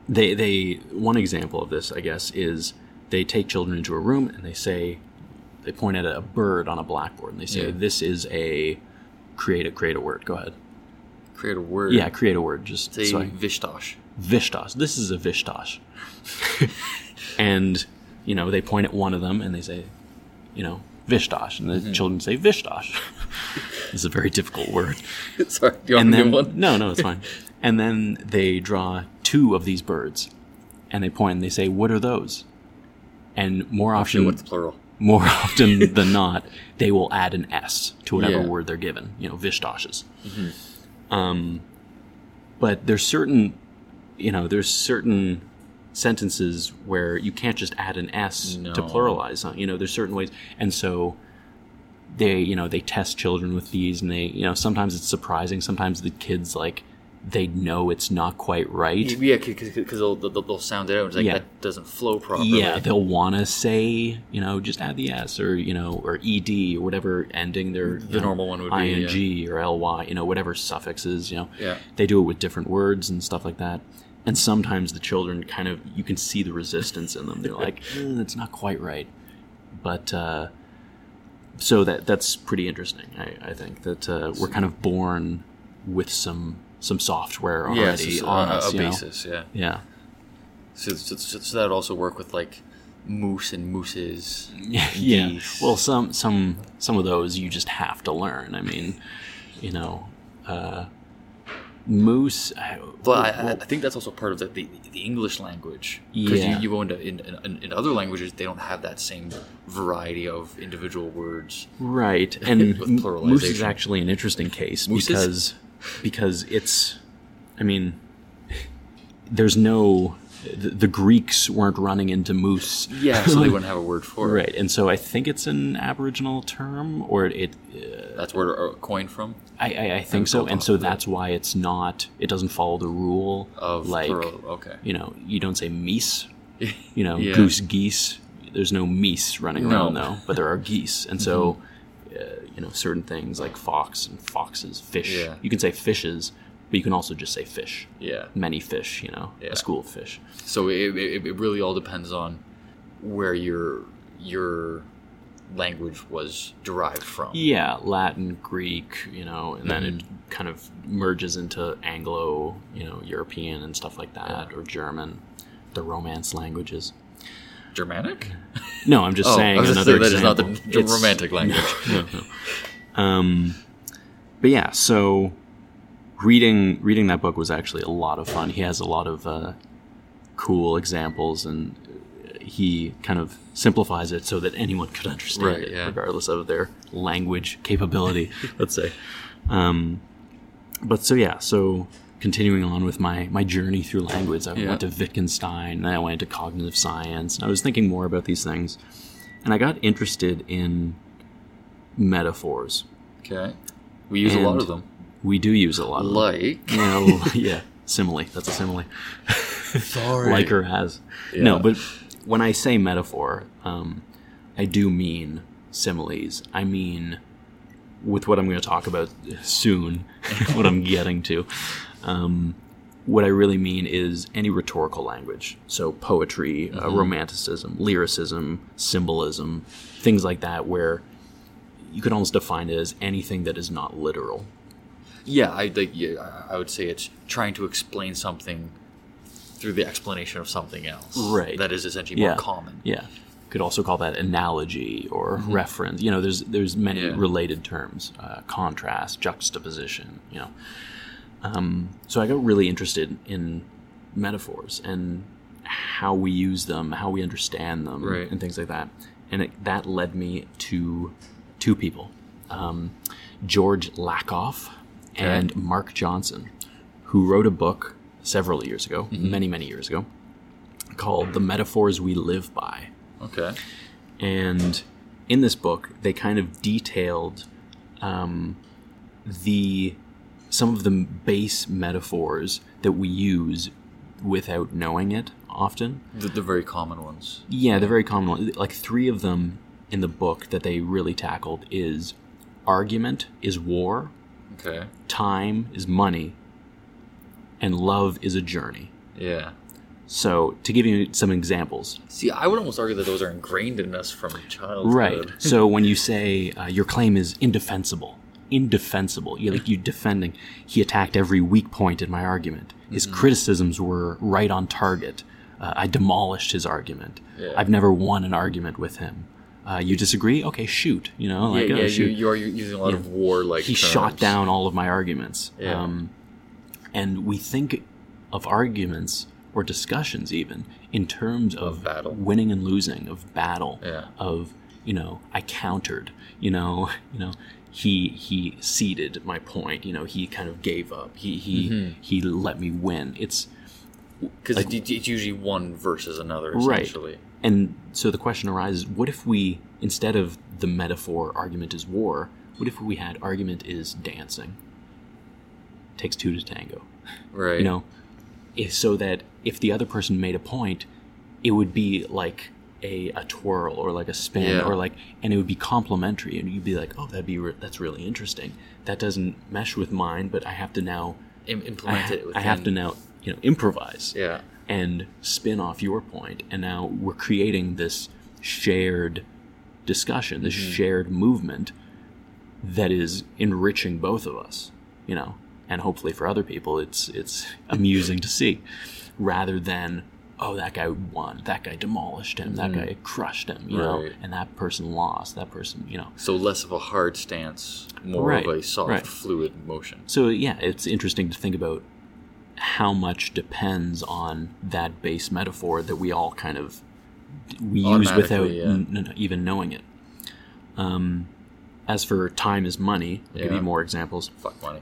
S1: they they one example of this i guess is they take children into a room and they say they point at a bird on a blackboard and they say
S2: Yeah.
S1: this is a create a create a word go ahead
S2: Create a word.
S1: yeah create a word just
S2: Say
S1: so I-
S2: Vishtosh.
S1: Vishtosh. This is a Vishtosh. and, you know, they point at one of them and they say, you know, Vishtosh. And the
S2: Mm-hmm.
S1: children say Vishtosh. it's a very difficult word.
S2: Sorry, do you want
S1: And
S2: to
S1: then,
S2: one?
S1: no, no, it's fine. And then they draw two of these birds and they point and they say, what are those? And more often,
S2: what's the plural?
S1: more often than not, they will add an S to whatever
S2: Yeah. Mm-hmm.
S1: word they're given. You know, vishtoshes. Um, but there's certain, you know, there's certain sentences where you can't just add an S
S2: No.
S1: to pluralize. You know, there's certain ways, and so they, you know, they test children with these, and they, you know, sometimes it's surprising. Sometimes the kids like they know it's not quite right.
S2: Yeah, because they'll, they'll, they'll sound it out. And it's like
S1: Yeah.
S2: that doesn't flow properly.
S1: Yeah, they'll want to say, you know, just add the s or you know, or ed or whatever ending their
S2: The
S1: know,
S2: normal one would be,
S1: ing or ly, you know, whatever suffixes. You know,
S2: Yeah.
S1: they do it with different words and stuff like that. And sometimes the children kind of you can see the resistance in them. They're like, "Eh, it's not quite right, but uh, so that that's pretty interesting. I, I think that uh, we're kind of born with some some software
S2: yeah,
S1: already
S2: so,
S1: on
S2: a,
S1: us.
S2: a
S1: know?
S2: basis. Yeah.
S1: Yeah.
S2: So, so, so, so that would also work with like moose and mooses. and
S1: yeah.
S2: geese.
S1: Well, some some some of those you just have to learn. I mean, you know, uh, moose. Uh, I,
S2: But I, I- think that's also part of the, the, the English language. Because
S1: Yeah.
S2: you, you go into in, in, in other languages, they don't have that same variety of individual words.
S1: right, and
S2: With
S1: m-
S2: pluralization.
S1: moose is actually an interesting case
S2: Mooses?
S1: because because it's. I mean, there's no. The, the Greeks weren't running into moose.
S2: Yeah, so they wouldn't have a word for it.
S1: Right, and so I think it's an Aboriginal term, or it. Uh,
S2: That's where it coined from.
S1: I, I, I think so, and so that's why it's not. It doesn't follow the rule
S2: Of
S1: like
S2: plural. Okay.
S1: you know, you don't say meese, you know,
S2: Yeah.
S1: goose, geese. There's no meese running around
S2: No. Mm-hmm.
S1: though, but there are geese, and so uh, you know certain things like fox and foxes, fish.
S2: Yeah.
S1: You can say fishes, but you can also just say fish.
S2: Yeah.
S1: Many fish, you know,
S2: Yeah.
S1: a school of fish.
S2: So it, it, it really all depends on where your your language was derived from.
S1: Yeah, Latin, Greek, you know, and then it
S2: Mm-hmm.
S1: kind of merges into Anglo, you know, European and stuff like that, or German, the Romance languages.
S2: Germanic?
S1: No, I'm just
S2: Oh,
S1: saying
S2: I was just
S1: another
S2: saying that is not the
S1: It's-
S2: romantic language.
S1: no, no. Um, but yeah, so reading reading that book was actually a lot of fun. He has a lot of uh, cool examples, and he kind of simplifies it so that anyone could understand
S2: Right,
S1: it,
S2: yeah.
S1: regardless of their language capability. let's say. Um, but so yeah, so continuing on with my my journey through language, I
S2: Yeah.
S1: went to Wittgenstein, and I went to cognitive science, and I was thinking more about these things, and I got interested in metaphors.
S2: Okay. We use a lot of them.
S1: We do use a lot of them.
S2: Like.
S1: Yeah, yeah, simile. That's a simile.
S2: Sorry.
S1: Like or has. No, but when I say metaphor, um, I do mean similes. I mean, with what I'm going to talk about soon, what I'm getting to, um, what I really mean is any rhetorical language. So poetry, uh, romanticism, lyricism, symbolism, things like that, where you could almost define it as anything that is not literal.
S2: Yeah, I like. Yeah, I would say it's trying to explain something through the explanation of something else.
S1: Right.
S2: That is essentially
S1: yeah.
S2: more common.
S1: Yeah. Could also call that analogy or reference. You know, there's there's many
S2: Yeah.
S1: related terms: uh, contrast, juxtaposition. You know, um, so I got really interested in metaphors and how we use them, how we understand them,
S2: Right.
S1: and things like that. And it, that led me to two people: um, George Lakoff and Mark Johnson, who wrote a book several years ago, many many years ago, called "The Metaphors We Live By."
S2: Okay.
S1: and in this book they kind of detailed um, the some of the base metaphors that we use without knowing it often
S2: The, the very common ones.
S1: yeah the very common ones. like three of them in the book that they really tackled is argument is war
S2: Okay.
S1: time is money and love is a journey
S2: Yeah.
S1: so to give you some examples
S2: See, I would almost argue that those are ingrained in us from childhood.
S1: Right. so when you say uh, your claim is indefensible, indefensible, you like you defending. He attacked every weak point in my argument. His
S2: Mm-hmm.
S1: criticisms were right on target. Uh, I demolished his argument.
S2: Yeah.
S1: I've never won an argument with him. Uh, you disagree? Okay, shoot. You know, like
S2: yeah,
S1: uh,
S2: yeah. You,
S1: shoot.
S2: you are using a lot of war like.
S1: he shot down all of my arguments.
S2: Yeah.
S1: Um, and we think of arguments or discussions even in terms of,
S2: battle.
S1: winning and losing, of battle,
S2: Yeah.
S1: of you know, I countered, you know, you know, he he ceded my point, you know, he kind of gave up, he he
S2: Mm-hmm.
S1: he let me win. It's
S2: because it's usually one versus another.
S1: Right. And so the question arises what if we, instead of the metaphor argument is war, what if we had argument is dancing? Takes two to tango.
S2: Right.
S1: You know, if, so that if the other person made a point, it would be like a, a twirl or like a spin
S2: Yeah.
S1: or like, and it would be complimentary. And you'd be like, oh, that'd be, re- that's really interesting. That doesn't mesh with mine, but I have to now,
S2: Im-
S1: I,
S2: implement it.
S1: I have to now, you know, improvise
S2: Yeah.
S1: And spin off your point and now we're creating this shared discussion this
S2: Mm-hmm.
S1: shared movement that is enriching both of us you know and hopefully for other people it's it's amusing to see rather than oh that guy won that guy demolished him that guy crushed him you know
S2: Mm-hmm.
S1: And that person lost that person you know
S2: So less of a hard stance, more
S1: Right,
S2: of a soft,
S1: right.
S2: fluid motion.
S1: So yeah, it's interesting to think about how much depends on that base metaphor that we all kind of we use without
S2: yeah.
S1: n- even knowing it. Um, as for time is money, I'll give
S2: Yeah.
S1: you more examples.
S2: Fuck money.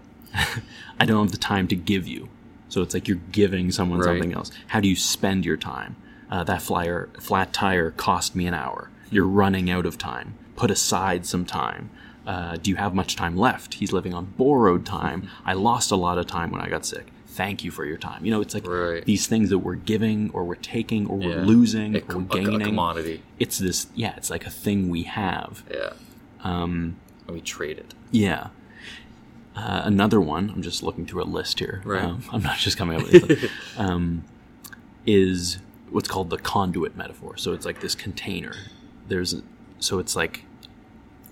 S1: I don't have the time to give you. So it's like you're giving someone
S2: Right.
S1: something else. How do you spend your time? Uh, that flyer, flat tire cost me an hour. You're running out of time. Put aside some time. Uh, do you have much time left? He's living on borrowed time. I lost a lot of time when I got sick. Thank you for your time. You know, it's like
S2: Right.
S1: these things that we're giving or we're taking or we're
S2: Yeah.
S1: losing or we're
S2: a- a
S1: gaining.
S2: commodity.
S1: it's this, yeah, it's like a thing we have.
S2: Yeah.
S1: Um,
S2: And we trade it.
S1: yeah. Uh, another one, I'm just looking through a list here.
S2: Right.
S1: Um, I'm not just coming up with it. um, is what's called the conduit metaphor. So it's like this container. There's so it's like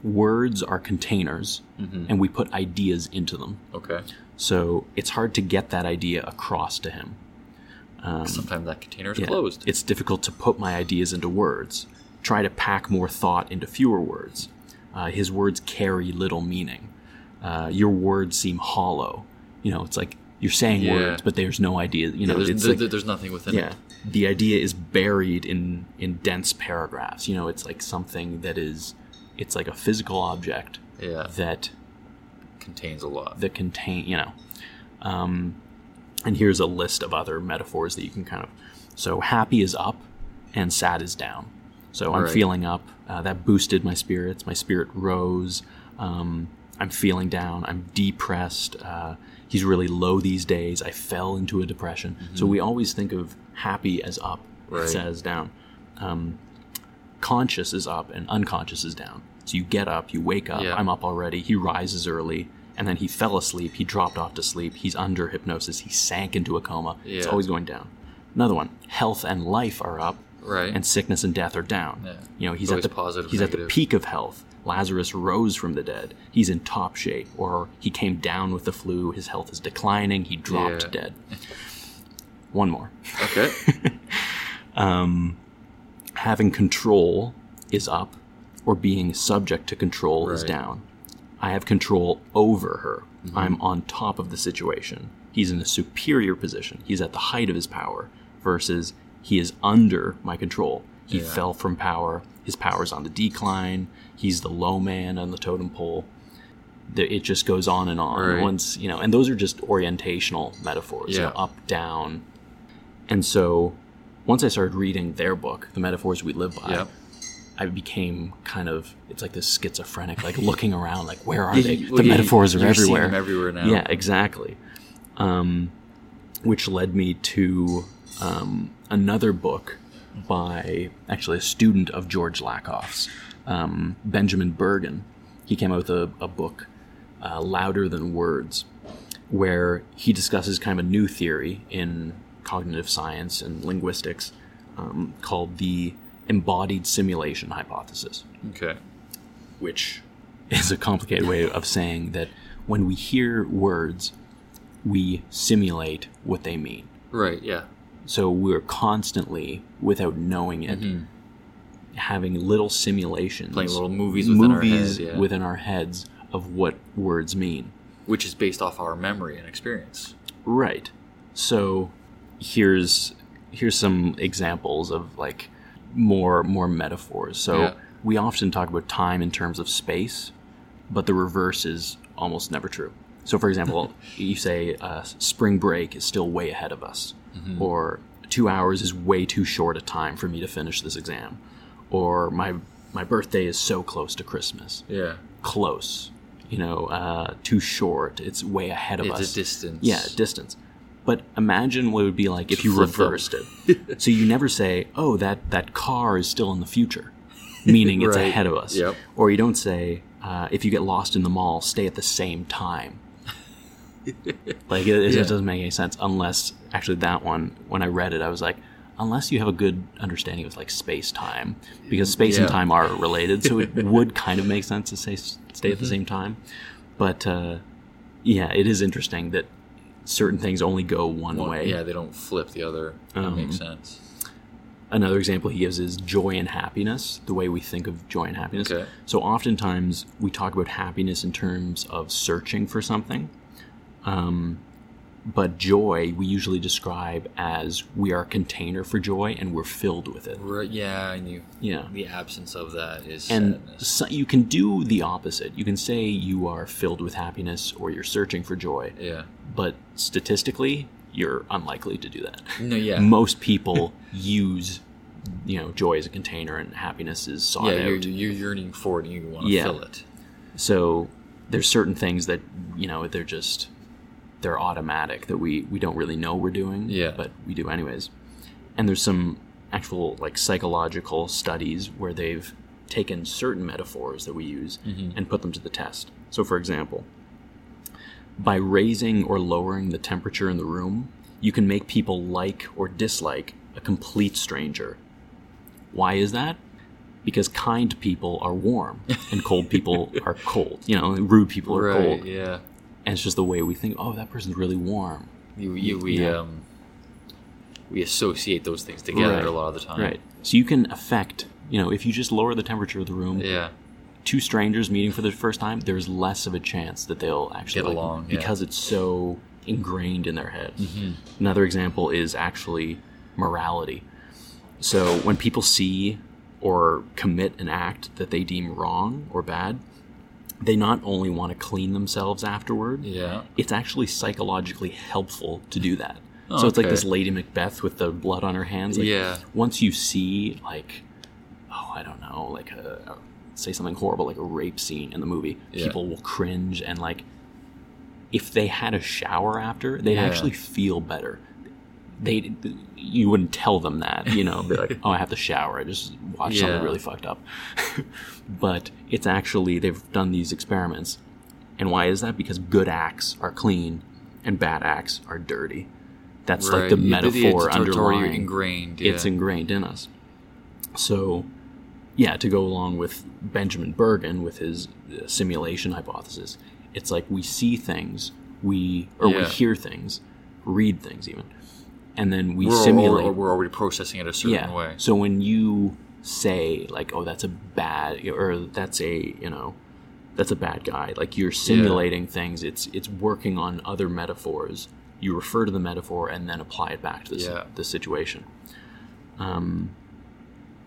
S1: words are containers, and we put ideas into them.
S2: Okay.
S1: So it's hard to get that idea across to him.
S2: Sometimes that container is
S1: Um, Yeah.
S2: closed.
S1: It's difficult to put my ideas into words. Try to pack more thought into fewer words. Uh, his words carry little meaning. uh, your words seem hollow. You know, it's like you're saying
S2: Yeah.
S1: words, but there's no idea. You know,
S2: there's,
S1: it's
S2: there-
S1: like,
S2: there's nothing within
S1: yeah,
S2: it.
S1: the idea is buried in in dense paragraphs. You know, it's like something that is, it's like a physical object
S2: Yeah,
S1: that
S2: contains a lot.
S1: that contain you know um, and here's a list of other metaphors that you can kind of so happy is up and sad is down so i'm
S2: Right.
S1: feeling up uh, that boosted my spirits my spirit rose um, i'm feeling down i'm depressed uh, he's really low these days i fell into a depression so we always think of happy as up
S2: Right.
S1: sad as down um, conscious is up and unconscious is down. So you get up, you wake up.
S2: Yeah.
S1: I'm up already. He rises early, and then he fell asleep. He dropped off to sleep. He's under hypnosis. He sank into a coma. It's always going down. Another one: health and life are up,
S2: Right.
S1: and sickness and death are down.
S2: Yeah.
S1: You know, he's at the
S2: positive,
S1: he's at the peak of health. Lazarus rose from the dead. He's in top shape, or he came down with the flu. His health is declining. He dropped
S2: Yeah.
S1: dead. One more
S2: okay.
S1: Um, having control is up or being subject to control is down. I have control over her.
S2: Mm-hmm.
S1: I'm on top of the situation. He's in a superior position. He's at the height of his power versus he is under my control. He
S2: Yeah.
S1: fell from power. His power's on the decline. He's the low man on the totem pole. The- It just goes on and on.
S2: Right.
S1: Once you know, and those are just orientational metaphors. you know,
S2: Yeah.
S1: up, down, and so once I started reading their book, The Metaphors We Live By,
S2: Yep.
S1: I became kind of it's like this schizophrenic, like looking around, like where are
S2: Yeah,
S1: they?
S2: you-
S1: the
S2: yeah,
S1: metaphors are everywhere.
S2: everywhere now.
S1: Yeah, exactly. Um, which led me to um, another book by actually a student of George Lakoff's, um, Benjamin Bergen. He came out with a, a book, uh, Louder Than Words, where he discusses kind of a new theory in cognitive science and linguistics um, called the embodied simulation hypothesis
S2: Okay.
S1: which is a complicated way of saying that when we hear words, we simulate what they mean.
S2: Right. Yeah.
S1: So we're constantly, without knowing it, having little simulations,
S2: Mm-hmm. Playing little movies within our
S1: movies
S2: head, yeah.
S1: within our heads of what words mean.
S2: Which is based off our memory and experience.
S1: Right. So here's here's some examples of like more more metaphors. So
S2: Yeah.
S1: we often talk about time in terms of space, but the reverse is almost never true. So for example, you say uh, spring break is still way ahead of us,
S2: Mm-hmm.
S1: or two hours is way too short a time for me to finish this exam, or my my birthday is so close to Christmas.
S2: Yeah.
S1: Close, you know, uh, too short. It's way ahead of
S2: It's
S1: us.
S2: It's a distance.
S1: Yeah, distance. But imagine what it would be like if you reversed it. so you never say, "Oh, that that car is still in the future," meaning it's
S2: Right.
S1: ahead of us.
S2: Yep.
S1: Or you don't say, uh, "If you get lost in the mall, stay at the same time." like it, it
S2: Yeah.
S1: just doesn't make any sense unless actually that one. When I read it, I was like, unless you have a good understanding of like space time, because space and time are related, so it would kind of make sense to say stay
S2: Mm-hmm.
S1: at the same time. But uh, yeah, it is interesting that certain things only go one,
S2: One-
S1: way.
S2: Yeah, they don't flip the other. That
S1: Um,
S2: makes sense.
S1: Another example he gives is joy and happiness, the way we think of joy and happiness.
S2: Okay.
S1: So oftentimes we talk about happiness in terms of searching for something. Um, but joy we usually describe as we are a container for joy and we're filled with it.
S2: Right. Yeah, and you.
S1: Yeah.
S2: The absence of that is
S1: And so you can do the opposite. You can say you are filled with happiness or you're searching for joy,
S2: Yeah.
S1: But statistically, you're unlikely to do that.
S2: No. Yeah.
S1: Most people use, you know, joy as a container and happiness is sought
S2: yeah. You're,
S1: out.
S2: you're yearning for it and you want to
S1: Yeah.
S2: fill it.
S1: So there's certain things that you know they're just they're automatic that we we don't really know we're doing.
S2: Yeah.
S1: But we do anyways. And there's some actual like psychological studies where they've taken certain metaphors that we use
S2: Mm-hmm.
S1: and put them to the test. So for example, by raising or lowering the temperature in the room, you can make people like or dislike a complete stranger. Why is that? Because kind people are warm and cold people are cold. You know, rude people are
S2: Right.
S1: cold.
S2: Yeah.
S1: And it's just the way we think, oh, that person's really warm.
S2: You, you, we
S1: Yeah.
S2: um we associate those things together
S1: Right.
S2: a lot of the time.
S1: Right. So you can affect, you know, if you just lower the temperature of the room
S2: Yeah.
S1: Two strangers meeting for the first time, there's less of a chance that they'll actually
S2: Get
S1: like,
S2: along, yeah.
S1: because it's so ingrained in their head. Mm-hmm. Another example is actually morality. So when people see or commit an act that they deem wrong or bad, they not only want to clean themselves afterward,
S2: Yeah.
S1: it's actually psychologically helpful to do that.
S2: Oh,
S1: so it's like this Lady Macbeth with the blood on her hands. Like,
S2: Yeah.
S1: Once you see like, oh, I don't know, like a, a say something horrible like a rape scene in the movie,
S2: Yeah.
S1: people will cringe and like, if they had a shower after, they'd
S2: Yeah.
S1: actually feel better. They, you wouldn't tell them that, you know, be like, oh, I have to shower. I just watched
S2: Yeah.
S1: something really fucked up. but it's actually they've done these experiments, and why is that? Because good acts are clean, and bad acts are dirty. That's like the metaphor
S2: it's
S1: underlying.
S2: ingrained. Yeah.
S1: It's ingrained in us. So, yeah, to go along with Benjamin Bergen with his uh, simulation hypothesis, it's like we see things, we or we hear things, read things even, and then we
S2: we're,
S1: simulate.
S2: Or, we're already processing it a certain
S1: yeah.
S2: way.
S1: So when you say like, "Oh, that's a bad," or "That's a," you know, "That's a bad guy," like you're simulating things. It's it's working on other metaphors. You refer to the metaphor and then apply it back to the, si- the situation. Um,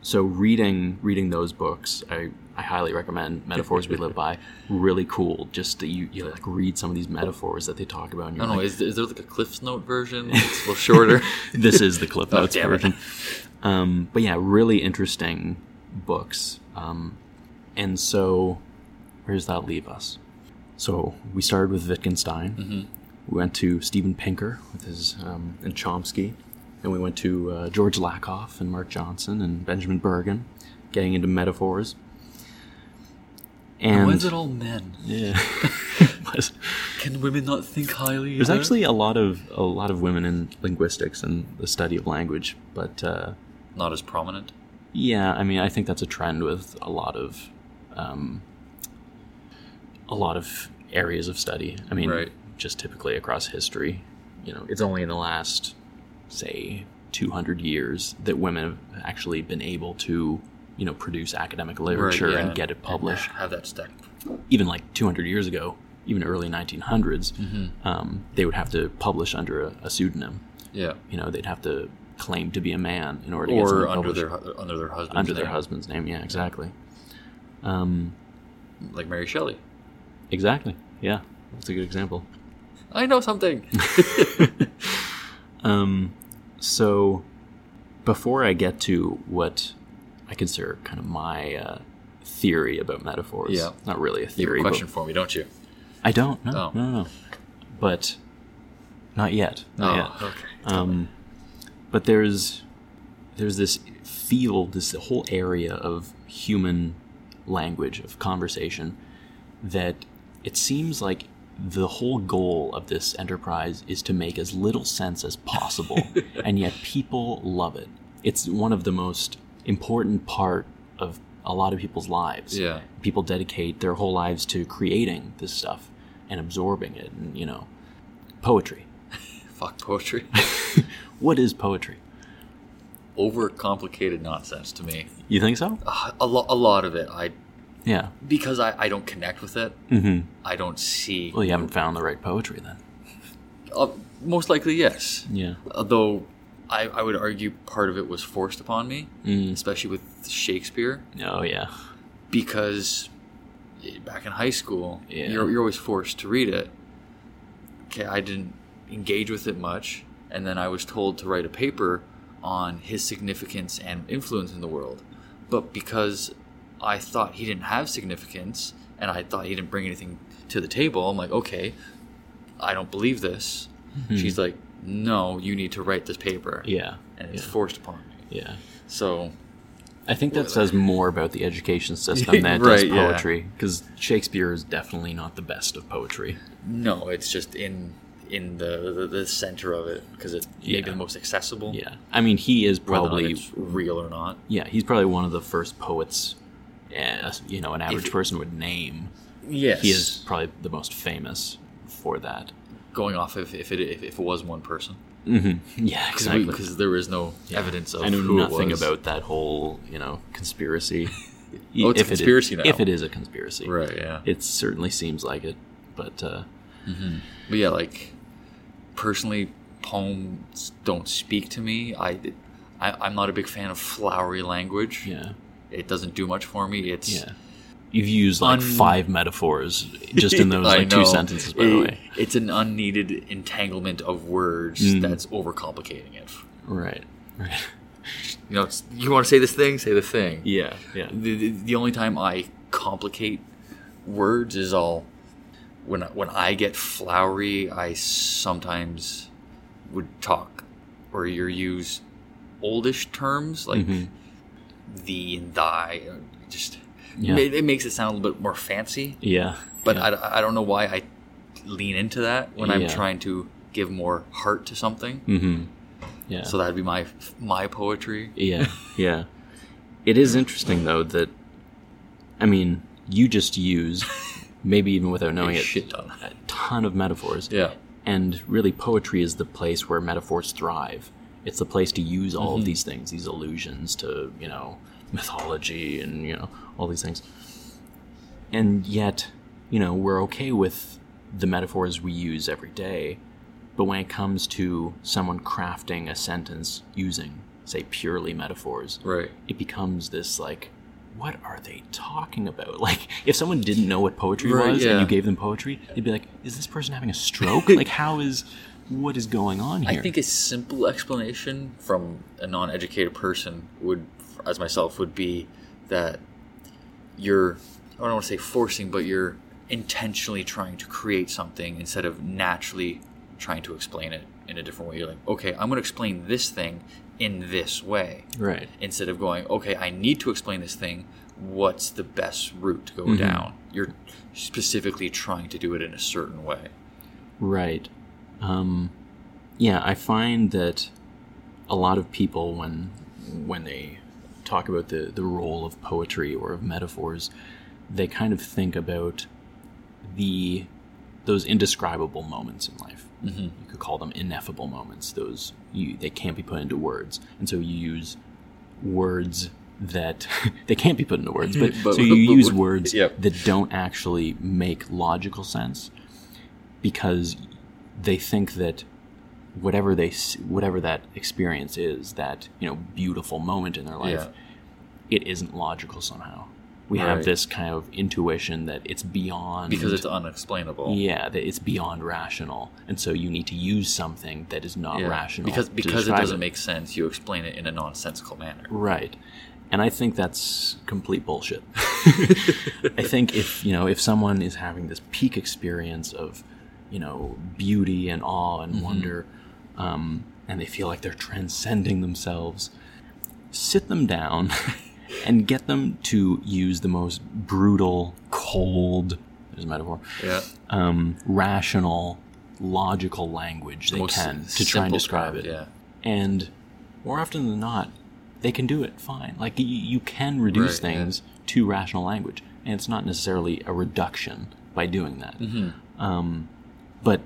S1: so reading reading those books, I, I highly recommend Metaphors We Live By. Really cool. Just that you, you like read some of these metaphors that they talk about. And
S2: I
S1: you're
S2: don't know. Is, is there like a Cliff's Note version? It's a little shorter.
S1: this is the Cliff Notes
S2: damn it.
S1: version. Um, but yeah, really interesting books. Um, and so, where does that leave us? So we started with Wittgenstein.
S2: Mm-hmm.
S1: We went to Steven Pinker with his um, and Chomsky. Then we went to uh, George Lakoff and Mark Johnson and Benjamin Bergen, getting into metaphors. And
S2: Why is it all men?
S1: yeah,
S2: Can women not think highly?
S1: there's
S2: either?
S1: actually a lot of a lot of women in linguistics and the study of language, but. Uh,
S2: not as prominent.
S1: Yeah, I mean, I think that's a trend with a lot of, um, a lot of areas of study. I mean,
S2: Right.
S1: just typically across history. You know, it's only in the last, say, 200 years that women have actually been able to, you know, produce academic literature
S2: yeah,
S1: and get it published.
S2: Have that step.
S1: Even like 200 years ago, even early 1900s,
S2: Mm-hmm.
S1: um, they would have to publish under a, a pseudonym.
S2: Yeah.
S1: You know, they'd have to claim to be a man in order to get
S2: Or
S1: something
S2: under
S1: published
S2: their under their husband.
S1: under their husband's name. Yeah, exactly. Um,
S2: Like Mary Shelley.
S1: exactly. Yeah, that's a good example.
S2: I know something.
S1: Um, so before I get to what I consider kind of my uh, theory about metaphors,
S2: Yeah.
S1: not really a
S2: you have
S1: theory.
S2: a question for me, don't you?
S1: I don't. No,
S2: Oh.
S1: no, no, no. But not yet. Not yet.
S2: Oh, okay.
S1: Um, but there's there's this field, this whole area of human language, of conversation, that it seems like the whole goal of this enterprise is to make as little sense as possible, and yet people love it. It's one of the most important part of a lot of people's lives.
S2: Yeah.
S1: People dedicate their whole lives to creating this stuff and absorbing it, and you know, poetry.
S2: Fuck poetry.
S1: What is poetry?
S2: Overcomplicated nonsense to me.
S1: You think so?
S2: Uh, a, lo- a lot of it, I
S1: Yeah.
S2: because I, I don't connect with it.
S1: Mm-hmm.
S2: I don't see.
S1: Well, you haven't found the right poetry then.
S2: Uh, most likely, yes.
S1: Yeah.
S2: Although I, I would argue part of it was forced upon me,
S1: Mm.
S2: especially with Shakespeare,
S1: Oh yeah.
S2: because eh, back in high school,
S1: Yeah.
S2: you're, you're always forced to read it. Okay, I didn't engage with it much, and then I was told to write a paper on his significance and influence in the world. But because I thought he didn't have significance, and I thought he didn't bring anything to the table, I'm like, okay, I don't believe this. Hmm. She's like, no, you need to write this paper.
S1: Yeah.
S2: And it's
S1: yeah.
S2: forced upon me.
S1: Yeah.
S2: So,
S1: I think that says more about the education system than it does
S2: Right, yeah.
S1: poetry, because Shakespeare is definitely not the best of poetry.
S2: no, it's just in in the the, the center of it because it's
S1: Yeah.
S2: be the most accessible.
S1: Yeah. I mean, he is
S2: Whether or not
S1: probably
S2: real or not.
S1: yeah, he's probably one of the first poets. Yeah, you know, an average
S2: If-
S1: person would name.
S2: Yes,
S1: He is probably the most famous for that.
S2: going off if, if it if, if it was one person
S1: Mm-hmm. Yeah,
S2: because there is no evidence of
S1: I know nothing about that whole, you know, conspiracy
S2: Oh, it's a
S1: if it is-
S2: conspiracy now.
S1: If it is a conspiracy,
S2: Right. Yeah.
S1: It certainly seems like it, but uh,
S2: But yeah, like personally, poems don't speak to me. I, I I'm not a big fan of flowery language.
S1: yeah,
S2: It doesn't do much for me. It's
S1: yeah. You've used like
S2: Un-
S1: five metaphors just in those like two sentences, by the way.
S2: It's an unneeded entanglement of words
S1: Mm.
S2: that's overcomplicating it.
S1: Right, right.
S2: You know, it's, you want to say this thing, say the thing.
S1: Yeah, yeah.
S2: The, the, the only time I complicate words is all when when I get flowery. I sometimes would talk or you use oldish terms like
S1: Mhm.
S2: Thee and thy. uh, Just
S1: Yeah.
S2: it, it makes it sound a little bit more fancy.
S1: Yeah,
S2: But
S1: yeah.
S2: I, I don't know why I lean into that when I'm trying to give more heart to something.
S1: Mm-hmm. Yeah.
S2: So that'd be my my poetry.
S1: yeah, yeah. It is interesting though that, I mean, you just used, maybe even without knowing it,
S2: shit ton.
S1: a ton of metaphors.
S2: Yeah.
S1: And really, poetry is the place where metaphors thrive. It's the place to use all of mm-hmm. these things, these allusions to, you know, mythology and, you know, all these things. And yet, you know, we're okay with the metaphors we use every day. But when it comes to someone crafting a sentence using, say, purely metaphors,
S2: Right.
S1: it becomes this like what are they talking about like if someone didn't know what poetry
S2: Right,
S1: was
S2: yeah.
S1: and you gave them poetry they'd be like is this person having a stroke like how is what is going on here
S2: I think a simple explanation from a non-educated person would, as myself, would be that you're I don't want to say forcing, but you're intentionally trying to create something instead of naturally trying to explain it in a different way. You're like, okay, I'm going to explain this thing in this way
S1: right
S2: instead of going, okay, I need to explain this thing. What's the best route to go
S1: Mm-hmm.
S2: down? You're specifically trying to do it in a certain way.
S1: right um yeah i find that a lot of people when when they talk about the the role of poetry or of metaphors they kind of think about the those indescribable moments in life. Mm-hmm. You could call them ineffable moments. Those you, they can't be put into words, and so you use words that they can't be put into words. But,
S2: But-
S1: so you
S2: but-
S1: use words
S2: Yep.
S1: that don't actually make logical sense because they think that whatever they whatever that experience is, that you know beautiful moment in their life,
S2: Yeah.
S1: it isn't logical somehow. We have this kind of intuition that it's beyond
S2: Because it's unexplainable.
S1: yeah, that it's beyond rational, and so you need to use something that is not
S2: Yeah.
S1: rational
S2: Because because it doesn't make sense, you explain it in a nonsensical manner.
S1: right. And I think that's complete bullshit. I think if you know if someone is having this peak experience of you know beauty and awe and wonder, um, and they feel like they're transcending themselves, sit them down and get them to use the most brutal, cold. There's a metaphor
S2: Yeah.
S1: um, rational, logical language they
S2: Most
S1: can to try and describe it.
S2: Yeah.
S1: And more often than not, they can do it fine. Like you, you can reduce
S2: Right, yeah.
S1: things to rational language, and it's not necessarily a reduction by doing that.
S2: Mm-hmm.
S1: Um, but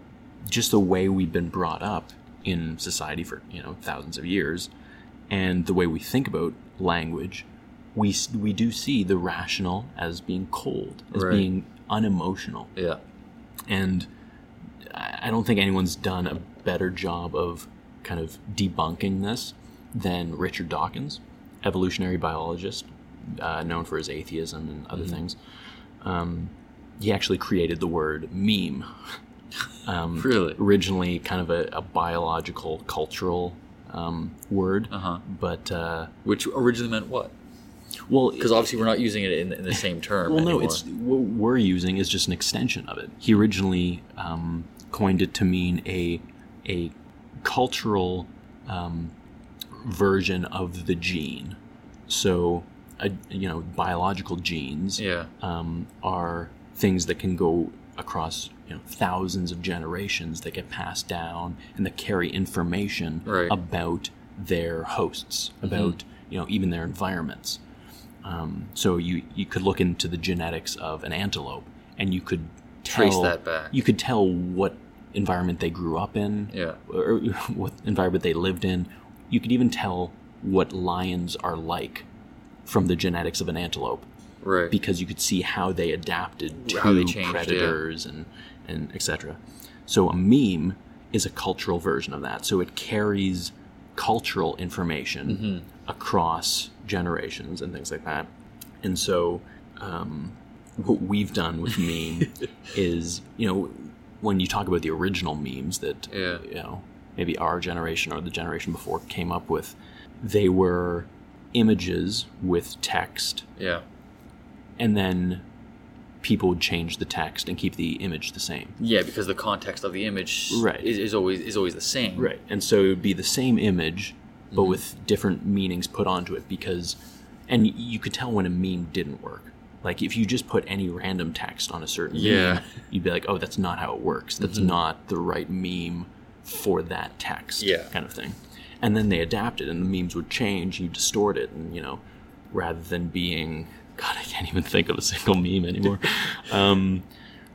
S1: just the way we've been brought up in society for you know thousands of years, and the way we think about language, we we do see the rational as being cold, as
S2: Right.
S1: being unemotional
S2: Yeah.
S1: and I I don't think anyone's done a better job of kind of debunking this than Richard Dawkins, evolutionary biologist, uh, known for his atheism and other things. Um, he actually created the word meme. Um,
S2: Really?
S1: Originally, kind of a, a biological, cultural um, word,
S2: Uh huh.
S1: but uh,
S2: Which originally meant what?
S1: well,
S2: Because obviously we're not using it in, in the same term.
S1: Well, no, it's what we're using is just an extension of it. He originally um, coined it to mean a a cultural um, version of the gene. So, a, you know, biological genes
S2: yeah.
S1: um, are things that can go across you know thousands of generations that get passed down and that carry information
S2: Right.
S1: about their hosts, about you know even their environments. Um, so you you could look into the genetics of an antelope and you could tell,
S2: Trace that back.
S1: You could tell what environment they grew up in,
S2: Yeah.
S1: or what environment they lived in. You could even tell what lions are like from the genetics of an antelope
S2: Right.
S1: because you could see how they adapted to
S2: How they changed, yeah.
S1: predators and and etc. So a meme is a cultural version of that. So it carries cultural information
S2: Mm-hmm.
S1: across generations and things like that. And so um, what we've done with meme is, you know, when you talk about the original memes that
S2: Yeah.
S1: you know maybe our generation or the generation before came up with, they were images with text
S2: Yeah.
S1: and then people would change the text and keep the image the same.
S2: Yeah, because the context of the image
S1: Right.
S2: is, is always is always the same.
S1: Right. And so it would be the same image, but
S2: Mm-hmm.
S1: with different meanings put onto it because, and you could tell when a meme didn't work. Like if you just put any random text on a certain
S2: Yeah. Mm-hmm.
S1: meme, you'd be like, oh, that's not how it works. That's not the right meme for that text.
S2: Yeah.
S1: Kind of thing. And then they adapted and the memes would change, you distort it, and, you know, rather than being, God, I can't even think of a single meme anymore. um,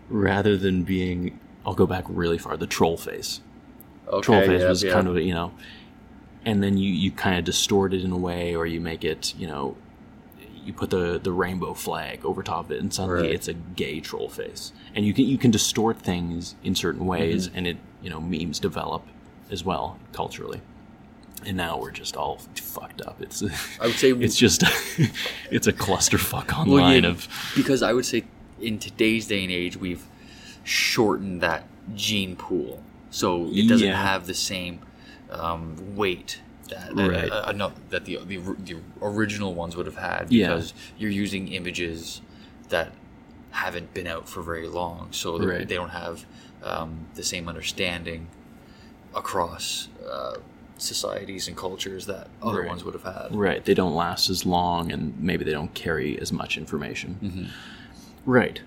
S1: rather than being, I'll go back really far, the troll face
S2: Okay.
S1: troll face
S2: yeah,
S1: was
S2: yeah.
S1: kind of you know and then you you kind of distort it in a way or you make it you know you put the the rainbow flag over top of it and suddenly
S2: Right.
S1: it's a gay troll face and you can you can distort things in certain ways
S2: Mm-hmm.
S1: and it you know memes develop as well culturally and now we're just all fucked up it's
S2: I would say
S1: it's just it's a clusterfuck
S2: Well,
S1: online
S2: yeah,
S1: of
S2: because I would say in today's day and age we've shortened that gene pool, so it doesn't
S1: Yeah.
S2: have the same um, weight that that,
S1: Right.
S2: uh, no, that the, the the original ones would have had
S1: Yeah.
S2: because you're using images that haven't been out for very long, so they-
S1: Right.
S2: they don't have um, the same understanding across uh, societies and cultures that other
S1: Right.
S2: ones would have had.
S1: Right. They don't last as long and maybe they don't carry as much information.
S2: Mm-hmm.
S1: Right.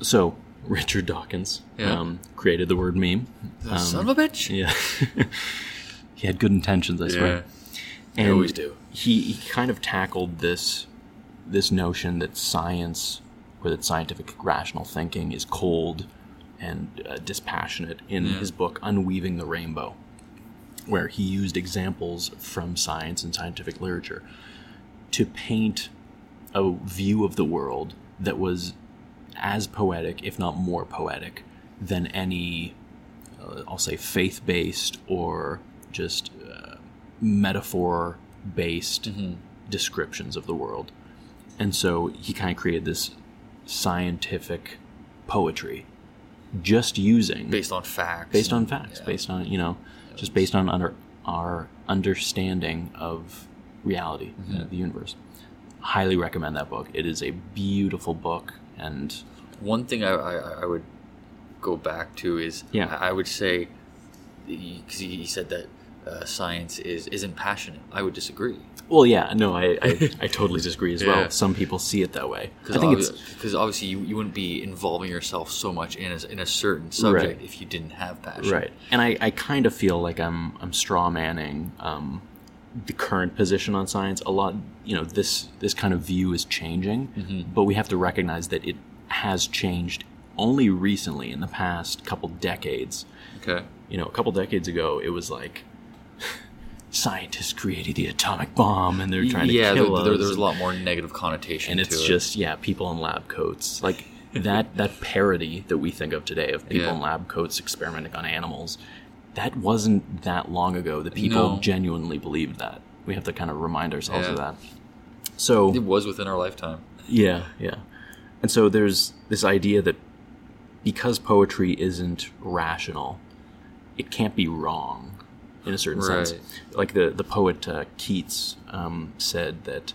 S1: So, Richard Dawkins
S2: Yeah.
S1: um, created the word meme. Um,
S2: Son of a bitch!
S1: yeah. he had good intentions, I swear.
S2: They always do.
S1: He, he kind of tackled this this notion that science or that scientific rational thinking is cold and uh, dispassionate in
S2: Yeah.
S1: his book Unweaving the Rainbow, where he used examples from science and scientific literature to paint a view of the world that was as poetic, if not more poetic, than any, uh, I'll say, faith based or just uh, metaphor based descriptions of the world. And so he kind of created this scientific poetry just using
S2: based on facts.
S1: based on facts,
S2: yeah.
S1: based on you know, just based on under our understanding of reality, uh,
S2: Mm-hmm.
S1: the universe. Highly recommend that book. It is a beautiful book, and
S2: One thing I, I, I would go back to is
S1: Yeah.
S2: I I would say because he said that uh, science is isn't passionate. I would disagree
S1: well, yeah, no, I I, I totally disagree as
S2: Yeah.
S1: well. Some people see it that way.
S2: because
S1: I think it's
S2: because obviously you, you wouldn't be involving yourself so much in a, in a certain subject
S1: Right.
S2: if you didn't have passion.
S1: right, and I, I kind of feel like I'm I'm straw manning um, the current position on science a lot. You know, this this kind of view is changing,
S2: Mm-hmm.
S1: but we have to recognize that it has changed only recently in the past couple decades.
S2: Okay.
S1: you know, a couple decades ago, it was like scientists created the atomic bomb and they're trying to
S2: yeah,
S1: kill
S2: there,
S1: us.
S2: there's a lot more negative connotation.
S1: and it's just yeah, people in lab coats like that. That parody that we think of today of people
S2: Yeah.
S1: in lab coats experimenting on animals, that wasn't that long ago. The people
S2: No.
S1: genuinely believed that. We have to kind of remind ourselves of that. So
S2: it was within our lifetime.
S1: yeah, yeah. And so there's this idea that because poetry isn't rational, it can't be wrong in a certain sense. Like the, the poet uh, Keats um, said that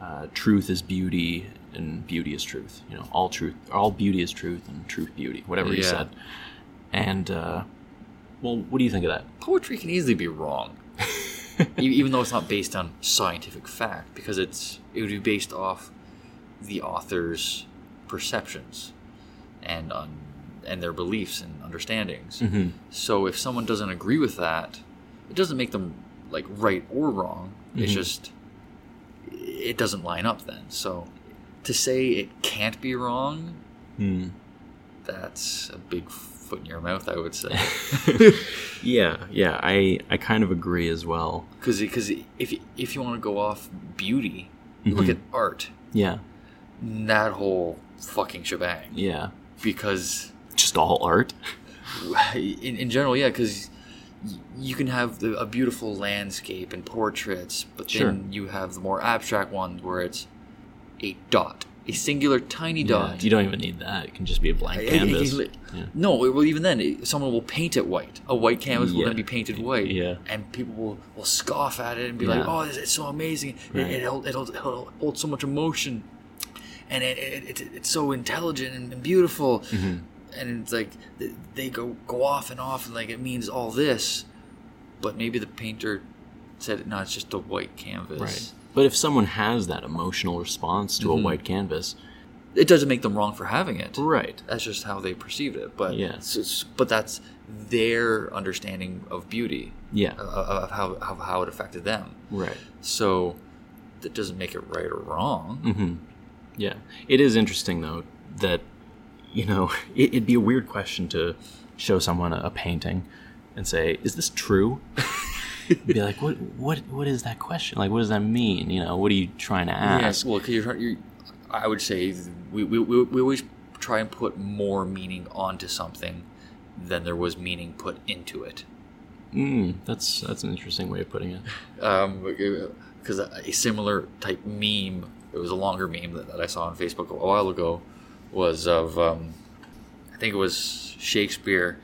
S1: uh, truth is beauty and beauty is truth. You know, all truth, all beauty is truth and truth beauty, whatever he said. And, uh, well, what do you think of that?
S2: Poetry can easily be wrong, even though it's not based on scientific fact, because it's it would be based off the author's perceptions and on and their beliefs and understandings.
S1: Mm-hmm.
S2: So if someone doesn't agree with that, it doesn't make them like right or wrong. It's
S1: Mhm.
S2: just it doesn't line up then. So to say it can't be wrong,
S1: Hmm.
S2: that's a big foot in your mouth, I would say.
S1: yeah, yeah, I, I kind of agree as well.
S2: Because because if if you want to go off beauty, you look at art.
S1: Yeah.
S2: that whole fucking shebang
S1: Yeah.
S2: because
S1: Just all art.
S2: in, in general, yeah, because you can have the, a beautiful landscape and portraits, but then
S1: Sure.
S2: you have the more abstract ones where it's a dot, a singular tiny
S1: Yeah,
S2: dot.
S1: you don't even need that. It can just be a blank
S2: It- it-
S1: canvas.
S2: it-
S1: Yeah.
S2: No, well, even then, it- someone will paint it white. A white canvas will then be painted white,
S1: Yeah.
S2: and people will, will scoff at it and be
S1: Yeah.
S2: like, "Oh, it's, is so amazing! It,
S1: Right.
S2: it'll, it'll, hold so much emotion, and it, it, it, it's so intelligent and, and beautiful."
S1: Mm-hmm.
S2: And it's like they go go off and off, and like it means all this, but maybe the painter said, "No, it's just a white canvas."
S1: Right. But if someone has that emotional response to
S2: Mm-hmm.
S1: a white canvas,
S2: It doesn't make them wrong for having it.
S1: right?
S2: That's just how they perceived it. But
S1: Yeah.
S2: it's- it's- but that's their understanding of beauty,
S1: Yeah.
S2: of, of how of how it affected them.
S1: Right.
S2: So that doesn't make it right or wrong.
S1: Mm-hmm. Yeah. It is interesting though that you know it, it'd be a weird question to show someone a, a painting and say, "Is this true?" be like, "What? What? What is that question? Like, what does that mean? You know, what are you trying to ask?"
S2: Yes, well, because you're, you're, I would say we, we, we, we always try and put more meaning onto something than there was meaning put into it.
S1: Mm, that's that's an interesting way of putting it.
S2: because a, a similar type meme, it was a longer meme that, that I saw on Facebook a while ago, was of um, I think it was Shakespeare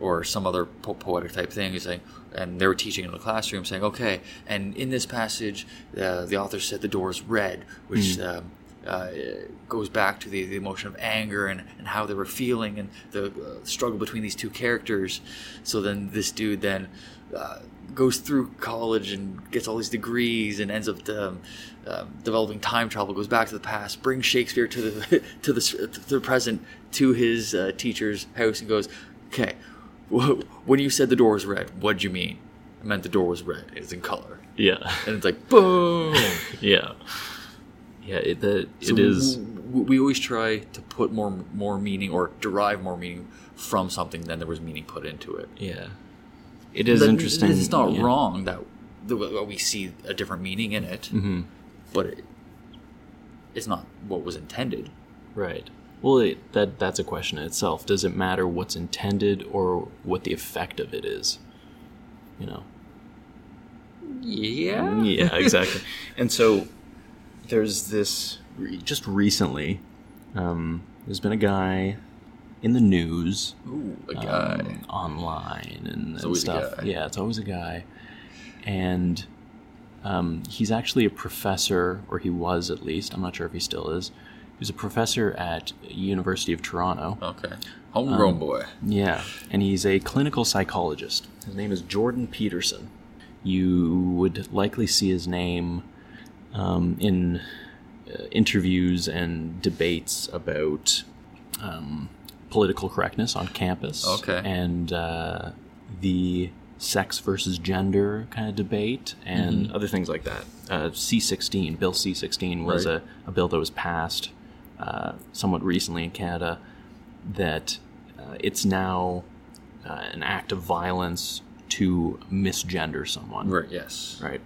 S2: or some other po- poetic type thing. He's like, and they were teaching in the classroom, saying, "Okay, and in this passage, uh, the author said the door is red, which." Um, uh, goes back to the, the emotion of anger and, and how they were feeling and the uh, struggle between these two characters. So then this dude then uh, goes through college and gets all these degrees and ends up um, um, developing time travel. Goes back to the past, brings Shakespeare to the to the to the present to his uh, teacher's house and goes, "Okay, when you said the door was red, what'd you mean?" I meant the door was red. It's in color,
S1: Yeah.
S2: and it's like boom.
S1: yeah. Yeah. It the,
S2: So
S1: it is.
S2: w- we always try to put more more meaning or derive more meaning from something than there was meaning put into it.
S1: Yeah. It is
S2: That-
S1: interesting.
S2: It's not
S1: yeah.
S2: wrong that that we see a different meaning in it,
S1: Mhm.
S2: but it, it's not what was intended.
S1: Right. Well, it, that that's a question in itself. Does it matter what's intended or what the effect of it is? You know.
S2: Yeah.
S1: Yeah, exactly. and so there's this just recently. Um, there's been a guy in the news,
S2: Ooh, a guy.
S1: um, online, and, and stuff. Yeah, it's always a guy, and um, he's actually a professor, or he was at least. I'm not sure if he still is. He's a professor at University of Toronto.
S2: okay.
S1: um,
S2: Homegrown boy.
S1: Yeah, and he's a clinical psychologist. His name is Jordan Peterson. You would likely see his name um, in uh, interviews and debates about um, political correctness on campus.
S2: Okay.
S1: And uh, the sex versus gender kind of debate and other things like that. Uh, C16, Bill C16 was
S2: Right.
S1: a, a bill that was passed uh, somewhat recently in Canada that uh, it's now uh, an act of violence to misgender someone.
S2: Right. Yes.
S1: Right.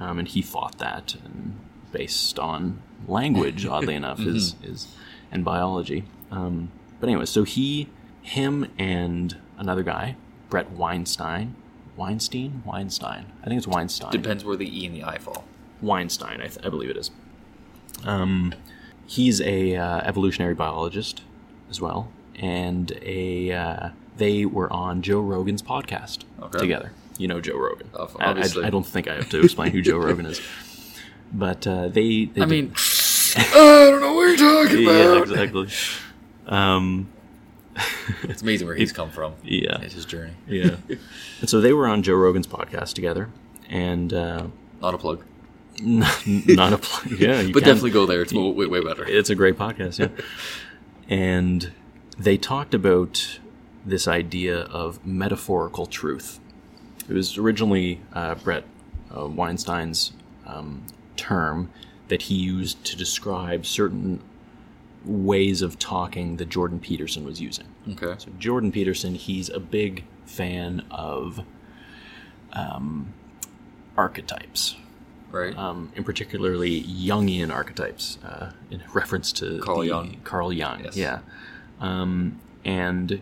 S1: Um, and he fought that and based on language, oddly enough, is, is and biology. Um, but anyway, so he, him, and another guy, Bret Weinstein, Weinstein, Weinstein. I think it's Weinstein.
S2: Depends where the e and the i fall.
S1: Weinstein, I, th- I believe it is. Um, he's a uh, evolutionary biologist as well, and a uh, they were on Joe Rogan's podcast
S2: Okay.
S1: together. You know Joe Rogan.
S2: Of-
S1: I- I. I don't think I have to explain who Joe Rogan is, but uh, they, they.
S2: I
S1: did-
S2: mean, I don't know what you're talking
S1: yeah,
S2: about.
S1: exactly. Um,
S2: It's amazing where he's come from.
S1: yeah,
S2: It's his journey.
S1: yeah. and so they were on Joe Rogan's podcast together, and uh,
S2: Not a plug,
S1: not a pl- yeah, you
S2: but
S1: can-
S2: definitely go there. It's way, way better.
S1: It's a great podcast, yeah. and they talked about this idea of metaphorical truth. It was originally uh, Bret uh, Weinstein's um, term that he used to describe certain ways of talking that Jordan Peterson was using.
S2: Okay.
S1: So Jordan Peterson, he's a big fan of um, archetypes.
S2: Right.
S1: Um, in particularly Jungian archetypes, uh, in reference to
S2: Carl
S1: the-
S2: Jung.
S1: Carl Jung,
S2: Yes.
S1: yeah. Um, and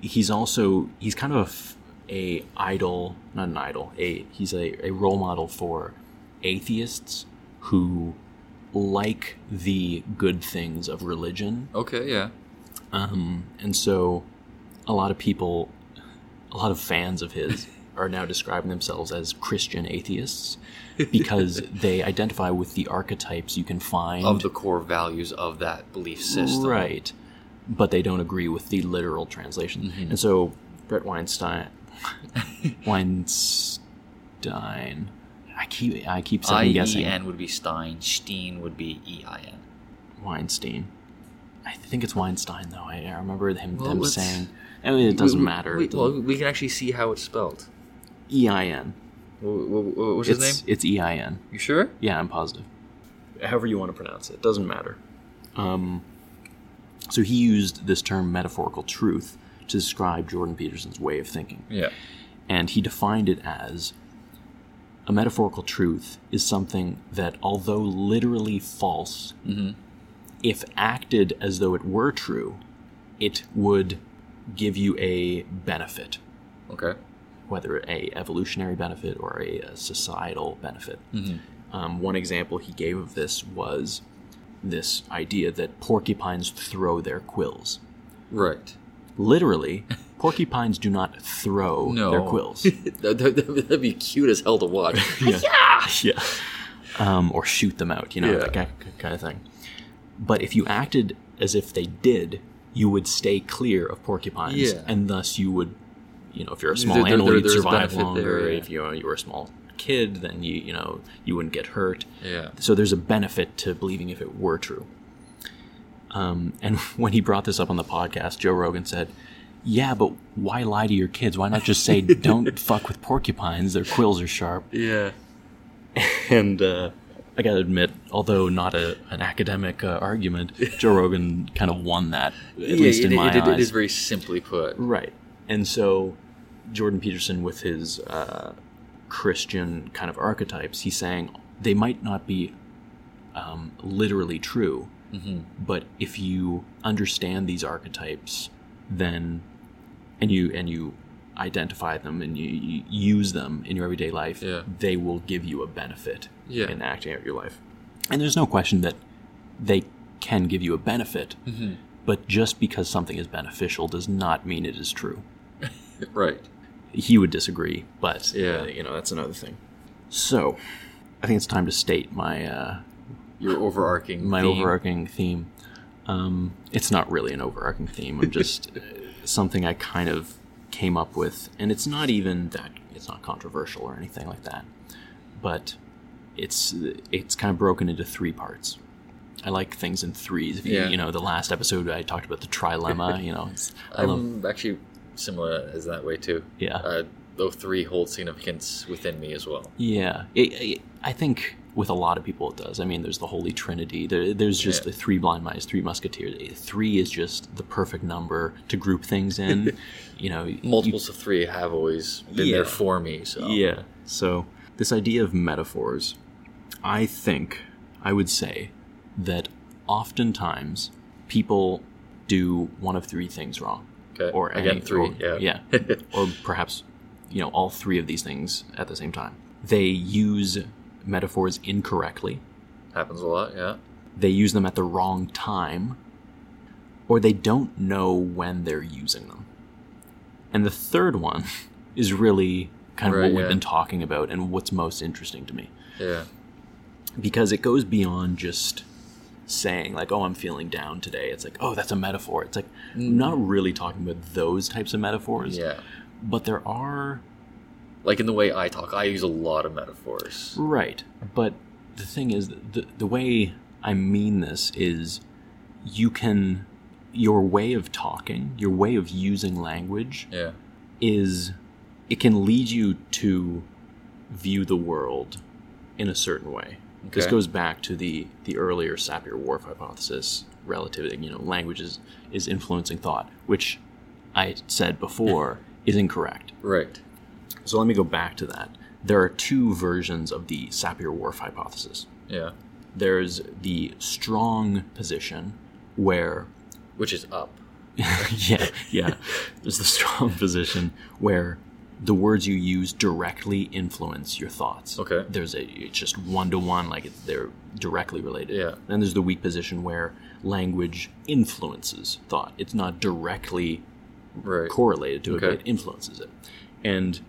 S1: he's also he's kind of a, idol, not an idol. A he's a, a role model for atheists who like the good things of religion
S2: okay, yeah.
S1: um, and so a lot of people, a lot of fans of his are now describing themselves as Christian atheists because they identify with the archetypes you can find.
S2: Of the core values of that belief system.
S1: Right. But they don't agree with the literal translation.
S2: Mm-hmm.
S1: And so Bret Weinstein Weinstein I keep I keep
S2: I
S1: second
S2: E
S1: guessing
S2: N would be Stein. Steen would be E I N.
S1: Weinstein. I think it's Weinstein though. I, I remember him
S2: Well,
S1: them
S2: let's-
S1: saying I mean, it doesn't matter.
S2: we- well, we can actually see how it's spelled.
S1: E I N.
S2: Wh- wh- wh- What's his
S1: It's
S2: name?
S1: it's E I N.
S2: You sure?
S1: Yeah, I'm positive. However you want to pronounce it, doesn't matter. Um, so he used this term metaphorical truth to describe Jordan Peterson's way of thinking,
S2: Yeah.
S1: and he defined it as a metaphorical truth is something that, although literally false, if acted as though it were true, it would give you a benefit
S2: Okay.
S1: whether a evolutionary benefit or a, uh societal benefit. Um, one example he gave of this was this idea that porcupines throw their quills.
S2: Right.
S1: Literally, porcupines do not throw
S2: No.
S1: their quills.
S2: that, that, that'd be cute as hell to watch.
S1: yeah. yeah. Um, or shoot them out, you know,
S2: Yeah.
S1: that ki- kind of thing. But if you acted as if they did, you would stay clear of porcupines,
S2: Yeah.
S1: and thus you would, you know, if you're a small
S2: there-
S1: animal,
S2: there-
S1: you'd survive longer.
S2: there, yeah.
S1: If you you were a small kid, then you you know you wouldn't get hurt.
S2: Yeah.
S1: So there's a benefit to believing if it were true. Um, and when he brought this up on the podcast, Joe Rogan said, "Yeah, but why lie to your kids? Why not just say don't fuck with porcupines? Their quills are sharp."
S2: Yeah.
S1: And uh, I gotta admit, although not a, an academic uh, argument, Joe Rogan kind of won that, at least
S2: it,
S1: in my
S2: it-
S1: eyes.
S2: it is very simply put.
S1: Right. And so Jordan Peterson, with his uh, Christian kind of archetypes, he's saying they might not be um, literally true, but if you understand these archetypes, then and you and you identify them and you, you use them in your everyday life,
S2: Yeah.
S1: they will give you a benefit
S2: Yeah.
S1: in acting out your life. And there's no question that they can give you a benefit, but just because something is beneficial does not mean it is true.
S2: Right.
S1: He would disagree, but
S2: Yeah.
S1: uh, you know that's another thing. So, I think it's time to state my uh,
S2: Your overarching
S1: my
S2: theme.
S1: overarching theme. Um, it's not really an overarching theme. I'm just uh, something I kind of came up with, and it's not even that it's not controversial or anything like that. But it's it's kind of broken into three parts. I like things in threes. If you,
S2: Yeah.
S1: you know, the last episode I talked about the trilemma. You know, it's, I
S2: I'm actually similar as that way too.
S1: Yeah.
S2: Uh, though three hold significance within me as well.
S1: Yeah, it, it, I think with a lot of people it does. I mean, there's the Holy Trinity. There, there's just
S2: Yeah.
S1: the three blind mice, three musketeers. Three is just the perfect number to group things in. you know, you-
S2: Multiples of three have always been
S1: Yeah.
S2: there for me. So
S1: Yeah. So this idea of metaphors, I think I would say that oftentimes people do one of three things wrong.
S2: Okay.
S1: Or
S2: Again,
S1: any-
S2: three,
S1: or-
S2: yeah.
S1: or perhaps you know all three of these things at the same time. They use metaphors incorrectly.
S2: happens a lot. Yeah.
S1: They use them at the wrong time, or they don't know when they're using them. And the third one is really kind of
S2: Right,
S1: what we've
S2: yeah.
S1: been talking about and what's most interesting to me
S2: Yeah.
S1: because it goes beyond just saying like oh i'm feeling down today it's like oh that's a metaphor it's like I'm not really talking about those types of metaphors
S2: Yeah.
S1: but there are
S2: Like in the way I talk, I use a lot of metaphors.
S1: right but the thing is the, the way i mean this is you can your way of talking your way of using language
S2: Yeah.
S1: is it can lead you to view the world in a certain way. This goes back to the the earlier Sapir-Whorf hypothesis, relativity. You know, language is, is influencing thought, which I said before is incorrect.
S2: Right.
S1: So let me go back to that. there are two versions of the Sapir-Whorf hypothesis.
S2: Yeah.
S1: There's the strong position where
S2: Which is up.
S1: yeah, yeah. There's the strong position where the words you use directly influence your thoughts.
S2: Okay.
S1: There's a it's just one to one, like it's, they're directly related.
S2: Yeah.
S1: Then there's the weak position where language influences thought. It's not directly
S2: Right.
S1: correlated to it, but it influences it. And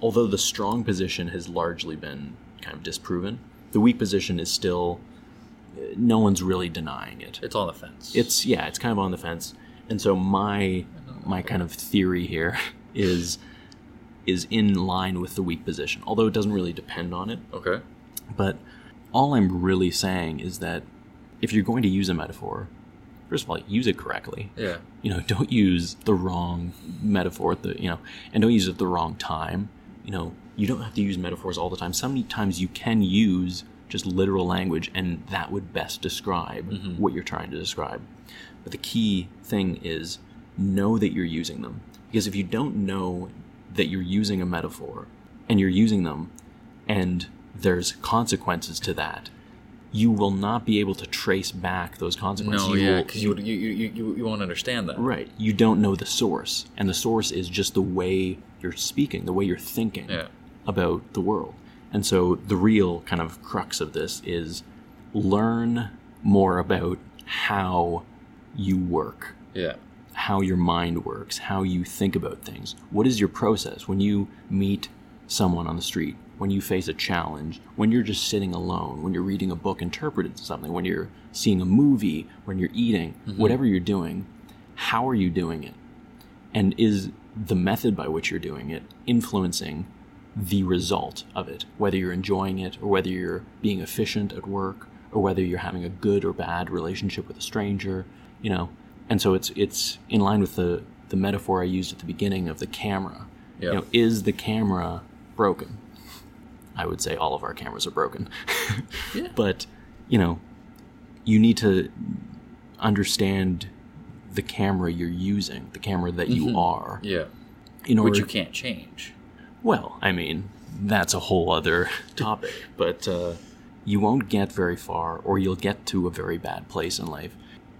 S1: although the strong position has largely been kind of disproven, the weak position is still uh, no one's really denying it
S2: It's on the fence.
S1: it's yeah it's kind of on the fence and so my my kind of theory here is is in line with the weak position although it doesn't really depend on it
S2: okay.
S1: but all i'm really saying is that if you're going to use a metaphor first of all use it correctly
S2: Yeah.
S1: you know don't use the wrong metaphor the you know and don't use it at the wrong time you know you don't have to use metaphors all the time. Sometimes you can use just literal language and that would best describe mm-hmm. what you're trying to describe. But the key thing is know that you're using them. Because if you don't know that you're using a metaphor and you're using them and there's consequences to that you will not be able to trace back those consequences
S2: No,
S1: You
S2: yeah, because you, you, you, you, you won't understand that.
S1: Right. You don't know the source. And the source is just the way you're speaking, the way you're thinking
S2: Yeah.
S1: about the world. And so the real kind of crux of this is learn more about how you work,
S2: Yeah.
S1: how your mind works, how you think about things. What is your process when you meet someone on the street, when you face a challenge, when you're just sitting alone, when you're reading a book interpreted something, when you're seeing a movie, when you're eating, mm-hmm. whatever you're doing, how are you doing it? And is the method by which you're doing it influencing the result of it, whether you're enjoying it or whether you're being efficient at work or whether you're having a good or bad relationship with a stranger, you know. And so it's it's in line with the the metaphor I used at the beginning of the camera. You know, is the camera broken? I would say all of our cameras are broken.
S2: Yeah.
S1: But, you know, you need to understand the camera you're using, the camera that you are,
S2: Yeah.
S1: in order
S2: Which you can't change.
S1: well, I mean, that's a whole other topic, but uh, you won't get very far, or you'll get to a very bad place in life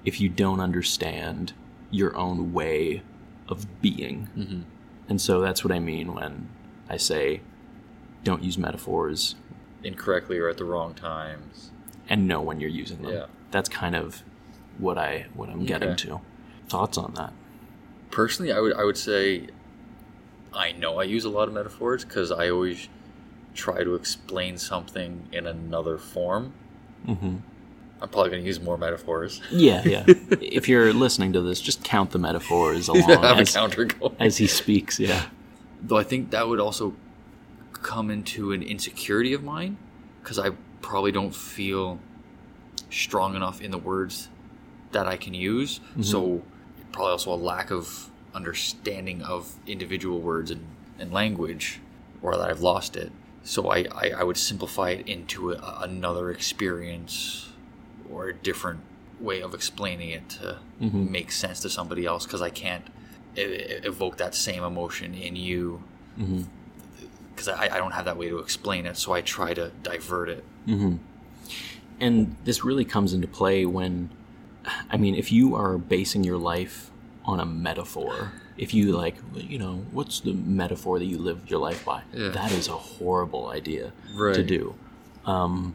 S1: if you don't understand your own way of being. Mm-hmm. And so that's what I mean when I say don't use metaphors
S2: Incorrectly or at the wrong times.
S1: and know when you're using them.
S2: Yeah.
S1: That's kind of what I what I'm getting
S2: Okay.
S1: to. Thoughts on that?
S2: Personally, I would I would say I know I use a lot of metaphors because I always try to explain something in another form.
S1: Mm-hmm.
S2: I'm probably going to use more metaphors.
S1: Yeah, yeah. if you're listening to this, just count the metaphors along
S2: have a
S1: as, as he speaks. Yeah.
S2: Though I think that would also come into an insecurity of mine because I probably don't feel strong enough in the words that I can use. Mm-hmm. So probably also a lack of understanding of individual words and, and language, or that I've lost it. So I, I, I would simplify it into a, another experience or a different way of explaining it to mm-hmm. make sense to somebody else because I can't evoke that same emotion in you mm-hmm. Because I, I don't have that way to explain it so i try to divert it
S1: And this really comes into play when, I mean, if you are basing your life on a metaphor, if you like, you know, what's the metaphor that you live your life by?
S2: Yeah.
S1: That is a horrible idea to do. Um,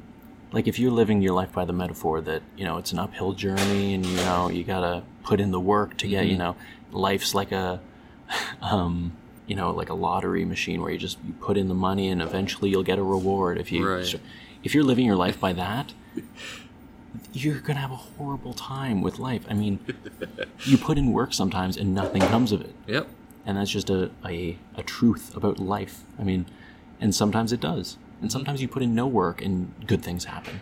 S1: like if you're living your life by the metaphor that you know it's an uphill journey and you know you gotta put in the work to get you know life's like a um, you know like a lottery machine where you just you put in the money and eventually you'll get a reward. If you
S2: Right.
S1: if you're living your life by that you're gonna have a horrible time with life. I mean you put in work sometimes and nothing comes of it.
S2: Yep.
S1: And that's just a, a, a truth about life. I mean and sometimes it does. And sometimes you put in no work and good things happen.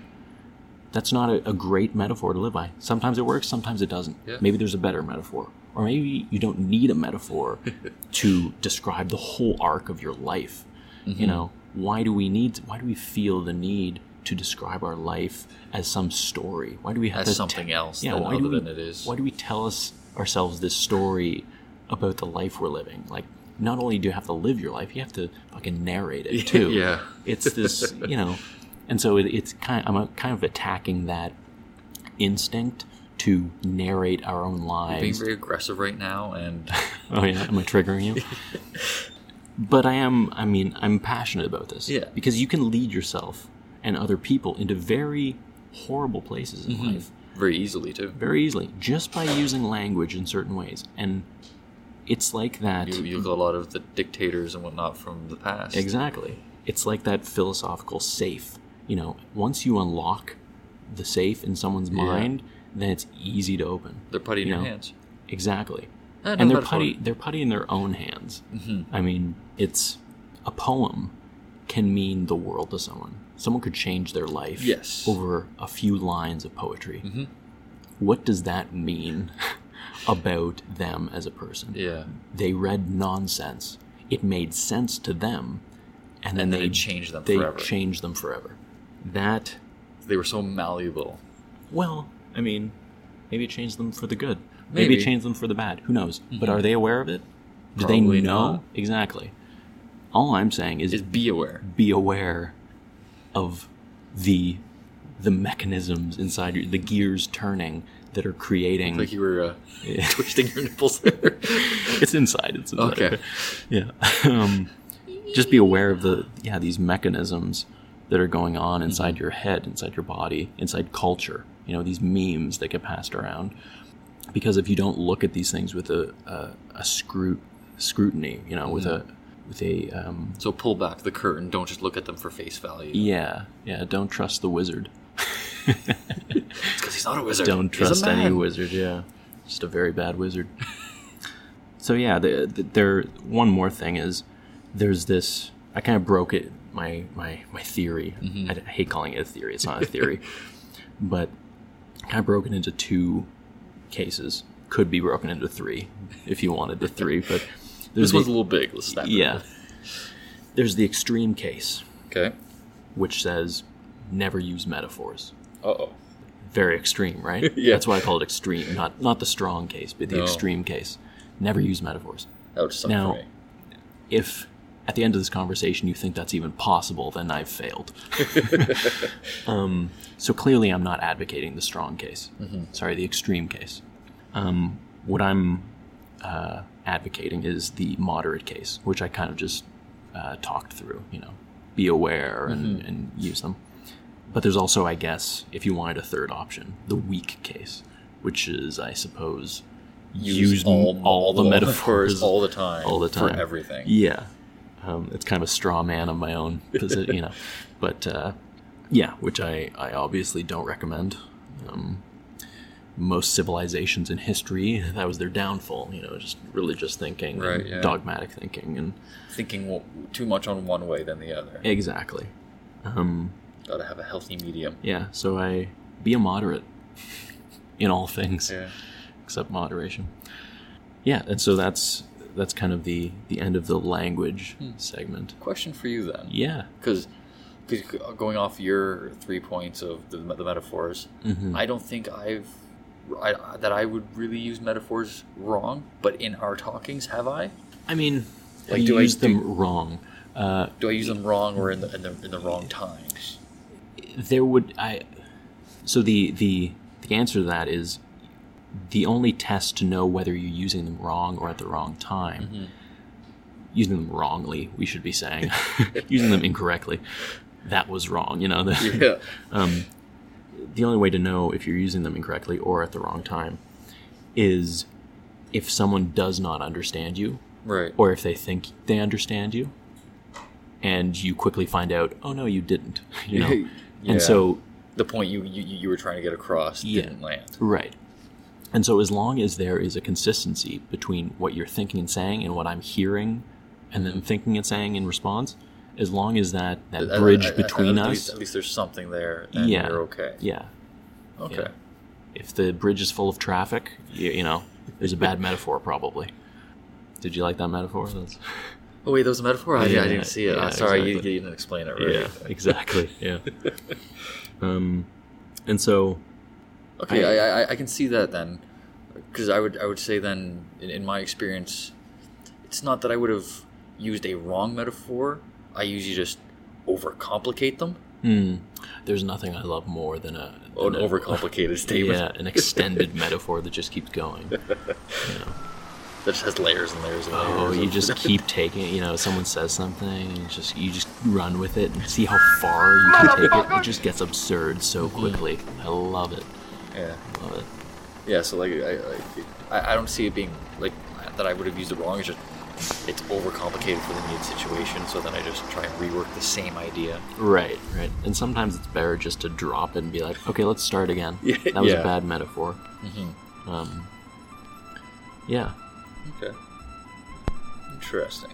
S1: That's not a, a great metaphor to live by. Sometimes it works sometimes it doesn't.
S2: Yeah.
S1: maybe there's a better metaphor or maybe you don't need a metaphor to describe the whole arc of your life you know why do we need why do we feel the need to describe our life as some story why do we have
S2: as
S1: to
S2: something else
S1: yeah why do we,
S2: than it is
S1: why do we tell us ourselves this story about the life we're living like not only do you have to live your life, you have to fucking narrate it too.
S2: Yeah.
S1: it's this, you know, and so it, it's kind. I'm uh, kind of attacking that instinct to narrate our own lives, Being
S2: very aggressive right now, and
S1: Oh yeah, am I triggering you? but I am. I mean, I'm passionate about this.
S2: Yeah.
S1: because you can lead yourself and other people into very horrible places in mm-hmm. life
S2: very easily too.
S1: very easily just by using language in certain ways, and it's like that.
S2: You, you look a lot of the dictators and whatnot from the past.
S1: Exactly. It's like that philosophical safe. You know, once you unlock the safe in someone's mind, then it's easy to open.
S2: They're putty in
S1: You
S2: your
S1: know,
S2: hands.
S1: Exactly. And they're putty they're putty in their own hands.
S2: Mm-hmm.
S1: I mean, it's a poem can mean the world to someone. Someone could change their life
S2: Yes.
S1: over a few lines of poetry.
S2: Mhm.
S1: What does that mean about them as a person?
S2: Yeah.
S1: They read nonsense. It made sense to them, and then
S2: And then
S1: they
S2: changed them
S1: they
S2: forever.
S1: changed them forever. That
S2: They were so malleable.
S1: well, I mean, maybe it changed them for the good. Maybe,
S2: Maybe. Mm-hmm.
S1: it changed them for the bad. Who knows? But are they aware of it? Do
S2: Probably
S1: they know
S2: not.
S1: exactly? All I'm saying is
S2: Is be aware.
S1: be aware of the the mechanisms inside you, the gears turning that are creating.
S2: Like you were uh, twisting your nipples there.
S1: it's inside. It's inside.
S2: Okay.
S1: Yeah. Um, just be aware of the yeah these mechanisms that are going on inside
S2: Mm-hmm.
S1: your head, inside your body, inside culture. You know these memes that get passed around. Because if you don't look at these things with a a, a scrut scrutiny, you know, with a
S2: Mm-hmm.
S1: with a um,
S2: so pull back the curtain. Don't just look at them for face value.
S1: yeah yeah don't trust the wizard.
S2: Because he's not a wizard.
S1: don't trust any wizard. Yeah, just a very bad wizard. so yeah, the, the, there. One more thing is there's this. I kind of broke it. My my my theory.
S2: Mm-hmm.
S1: I, I hate calling it a theory. It's not a theory, but kind of broken into two cases. Could be broken into three if you wanted the three, but
S2: This one's a
S1: the,
S2: little big. Let's snap it.
S1: yeah. There's the extreme case,
S2: Okay.
S1: which says never use metaphors.
S2: Uh oh.
S1: very extreme, right?
S2: Yeah.
S1: That's why I call it extreme, not not the strong case, but the
S2: No.
S1: extreme case. Never use metaphors.
S2: That would suck
S1: Now-
S2: for me.
S1: If at the end of this conversation you think that's even possible, then I've failed. um, so clearly, I'm not advocating the strong case. Sorry, the extreme case. Um, what I'm uh, advocating is the moderate case, which I kind of just uh, talked through. You know, be aware and, and use them. But there's also, I guess, if you wanted a third option, the weak case, which is, I suppose, use, all, all the metaphors
S2: all the time.
S1: all the time
S2: For everything.
S1: Yeah, um, it's kind of a straw man of my own, posi- you know. But uh, yeah, which I I obviously don't recommend. Um, most civilizations in history, that was their downfall. You know, just religious thinking,
S2: Right,
S1: and
S2: yeah.
S1: dogmatic thinking, and
S2: Thinking w- too much on one way than the other.
S1: exactly. Um,
S2: Gotta have a healthy medium.
S1: yeah, so I be a moderate in all things.
S2: Yeah.
S1: except moderation. Yeah, and so that's that's kind of the the end of the language
S2: Hmm.
S1: segment.
S2: Question for you then.
S1: Yeah.
S2: Because because going off your three points of the, the metaphors,
S1: Mhm.
S2: I don't think I've I, that I would really use metaphors wrong. But in our talkings, have I?
S1: I mean,
S2: Like, do I
S1: them
S2: do-
S1: wrong. Uh,
S2: Do I use them wrong or in the in the, in the wrong times?
S1: there would I. So the the the answer to that is the only test to know whether you're using them wrong or at the wrong time.
S2: Mm-hmm.
S1: Using them wrongly, we should be saying. using them incorrectly, that was wrong. You know. The,
S2: Yeah.
S1: the only way to know if you're using them incorrectly or at the wrong time is if someone does not understand you
S2: Right.
S1: or if they think they understand you and you quickly find out oh no you didn't you know
S2: Yeah.
S1: and so
S2: the point you, you you were trying to get across
S1: Yeah.
S2: didn't land.
S1: right and so as long as there is a consistency between what you're thinking and saying and what i'm hearing and then thinking and saying in response as long as that that
S2: At-
S1: bridge
S2: at- at-
S1: between
S2: at
S1: us
S2: least, at least there's something there, and
S1: yeah
S2: you're okay.
S1: yeah
S2: Okay.
S1: yeah. if the bridge is full of traffic you, you know there's a bad metaphor probably did you like that metaphor That's...
S2: Oh wait, that was a metaphor. I,
S1: Yeah,
S2: I didn't see it.
S1: yeah,
S2: sorry, you, you didn't explain it right.
S1: yeah exactly yeah um and so
S2: Okay,
S1: I-
S2: I, I, I can see that then, because I would I would say then in, in my experience, it's not that I would have used a wrong metaphor. I usually just overcomplicate them.
S1: Hmm. There's nothing I love more than a
S2: Oh, an
S1: a-
S2: overcomplicated statement
S1: Yeah, an extended metaphor that just keeps going. You know.
S2: that just has layers and layers and layers.
S1: Oh, you just keep taking. You know, someone says something, and you just you just run with it and see how far you can take it. It just gets absurd so
S2: Mm-hmm.
S1: quickly. I love it.
S2: Yeah,
S1: Love it.
S2: yeah. So like, I, I, I don't see it being like that. I would have used it wrong. It's just it's overcomplicated for the needed situation. So then I just try and rework the same idea.
S1: Right, right. And sometimes it's better just to drop it and be like, okay, let's start again.
S2: Yeah,
S1: that was
S2: yeah.
S1: a bad metaphor.
S2: Mm-hmm.
S1: Um, yeah.
S2: Okay. Interesting.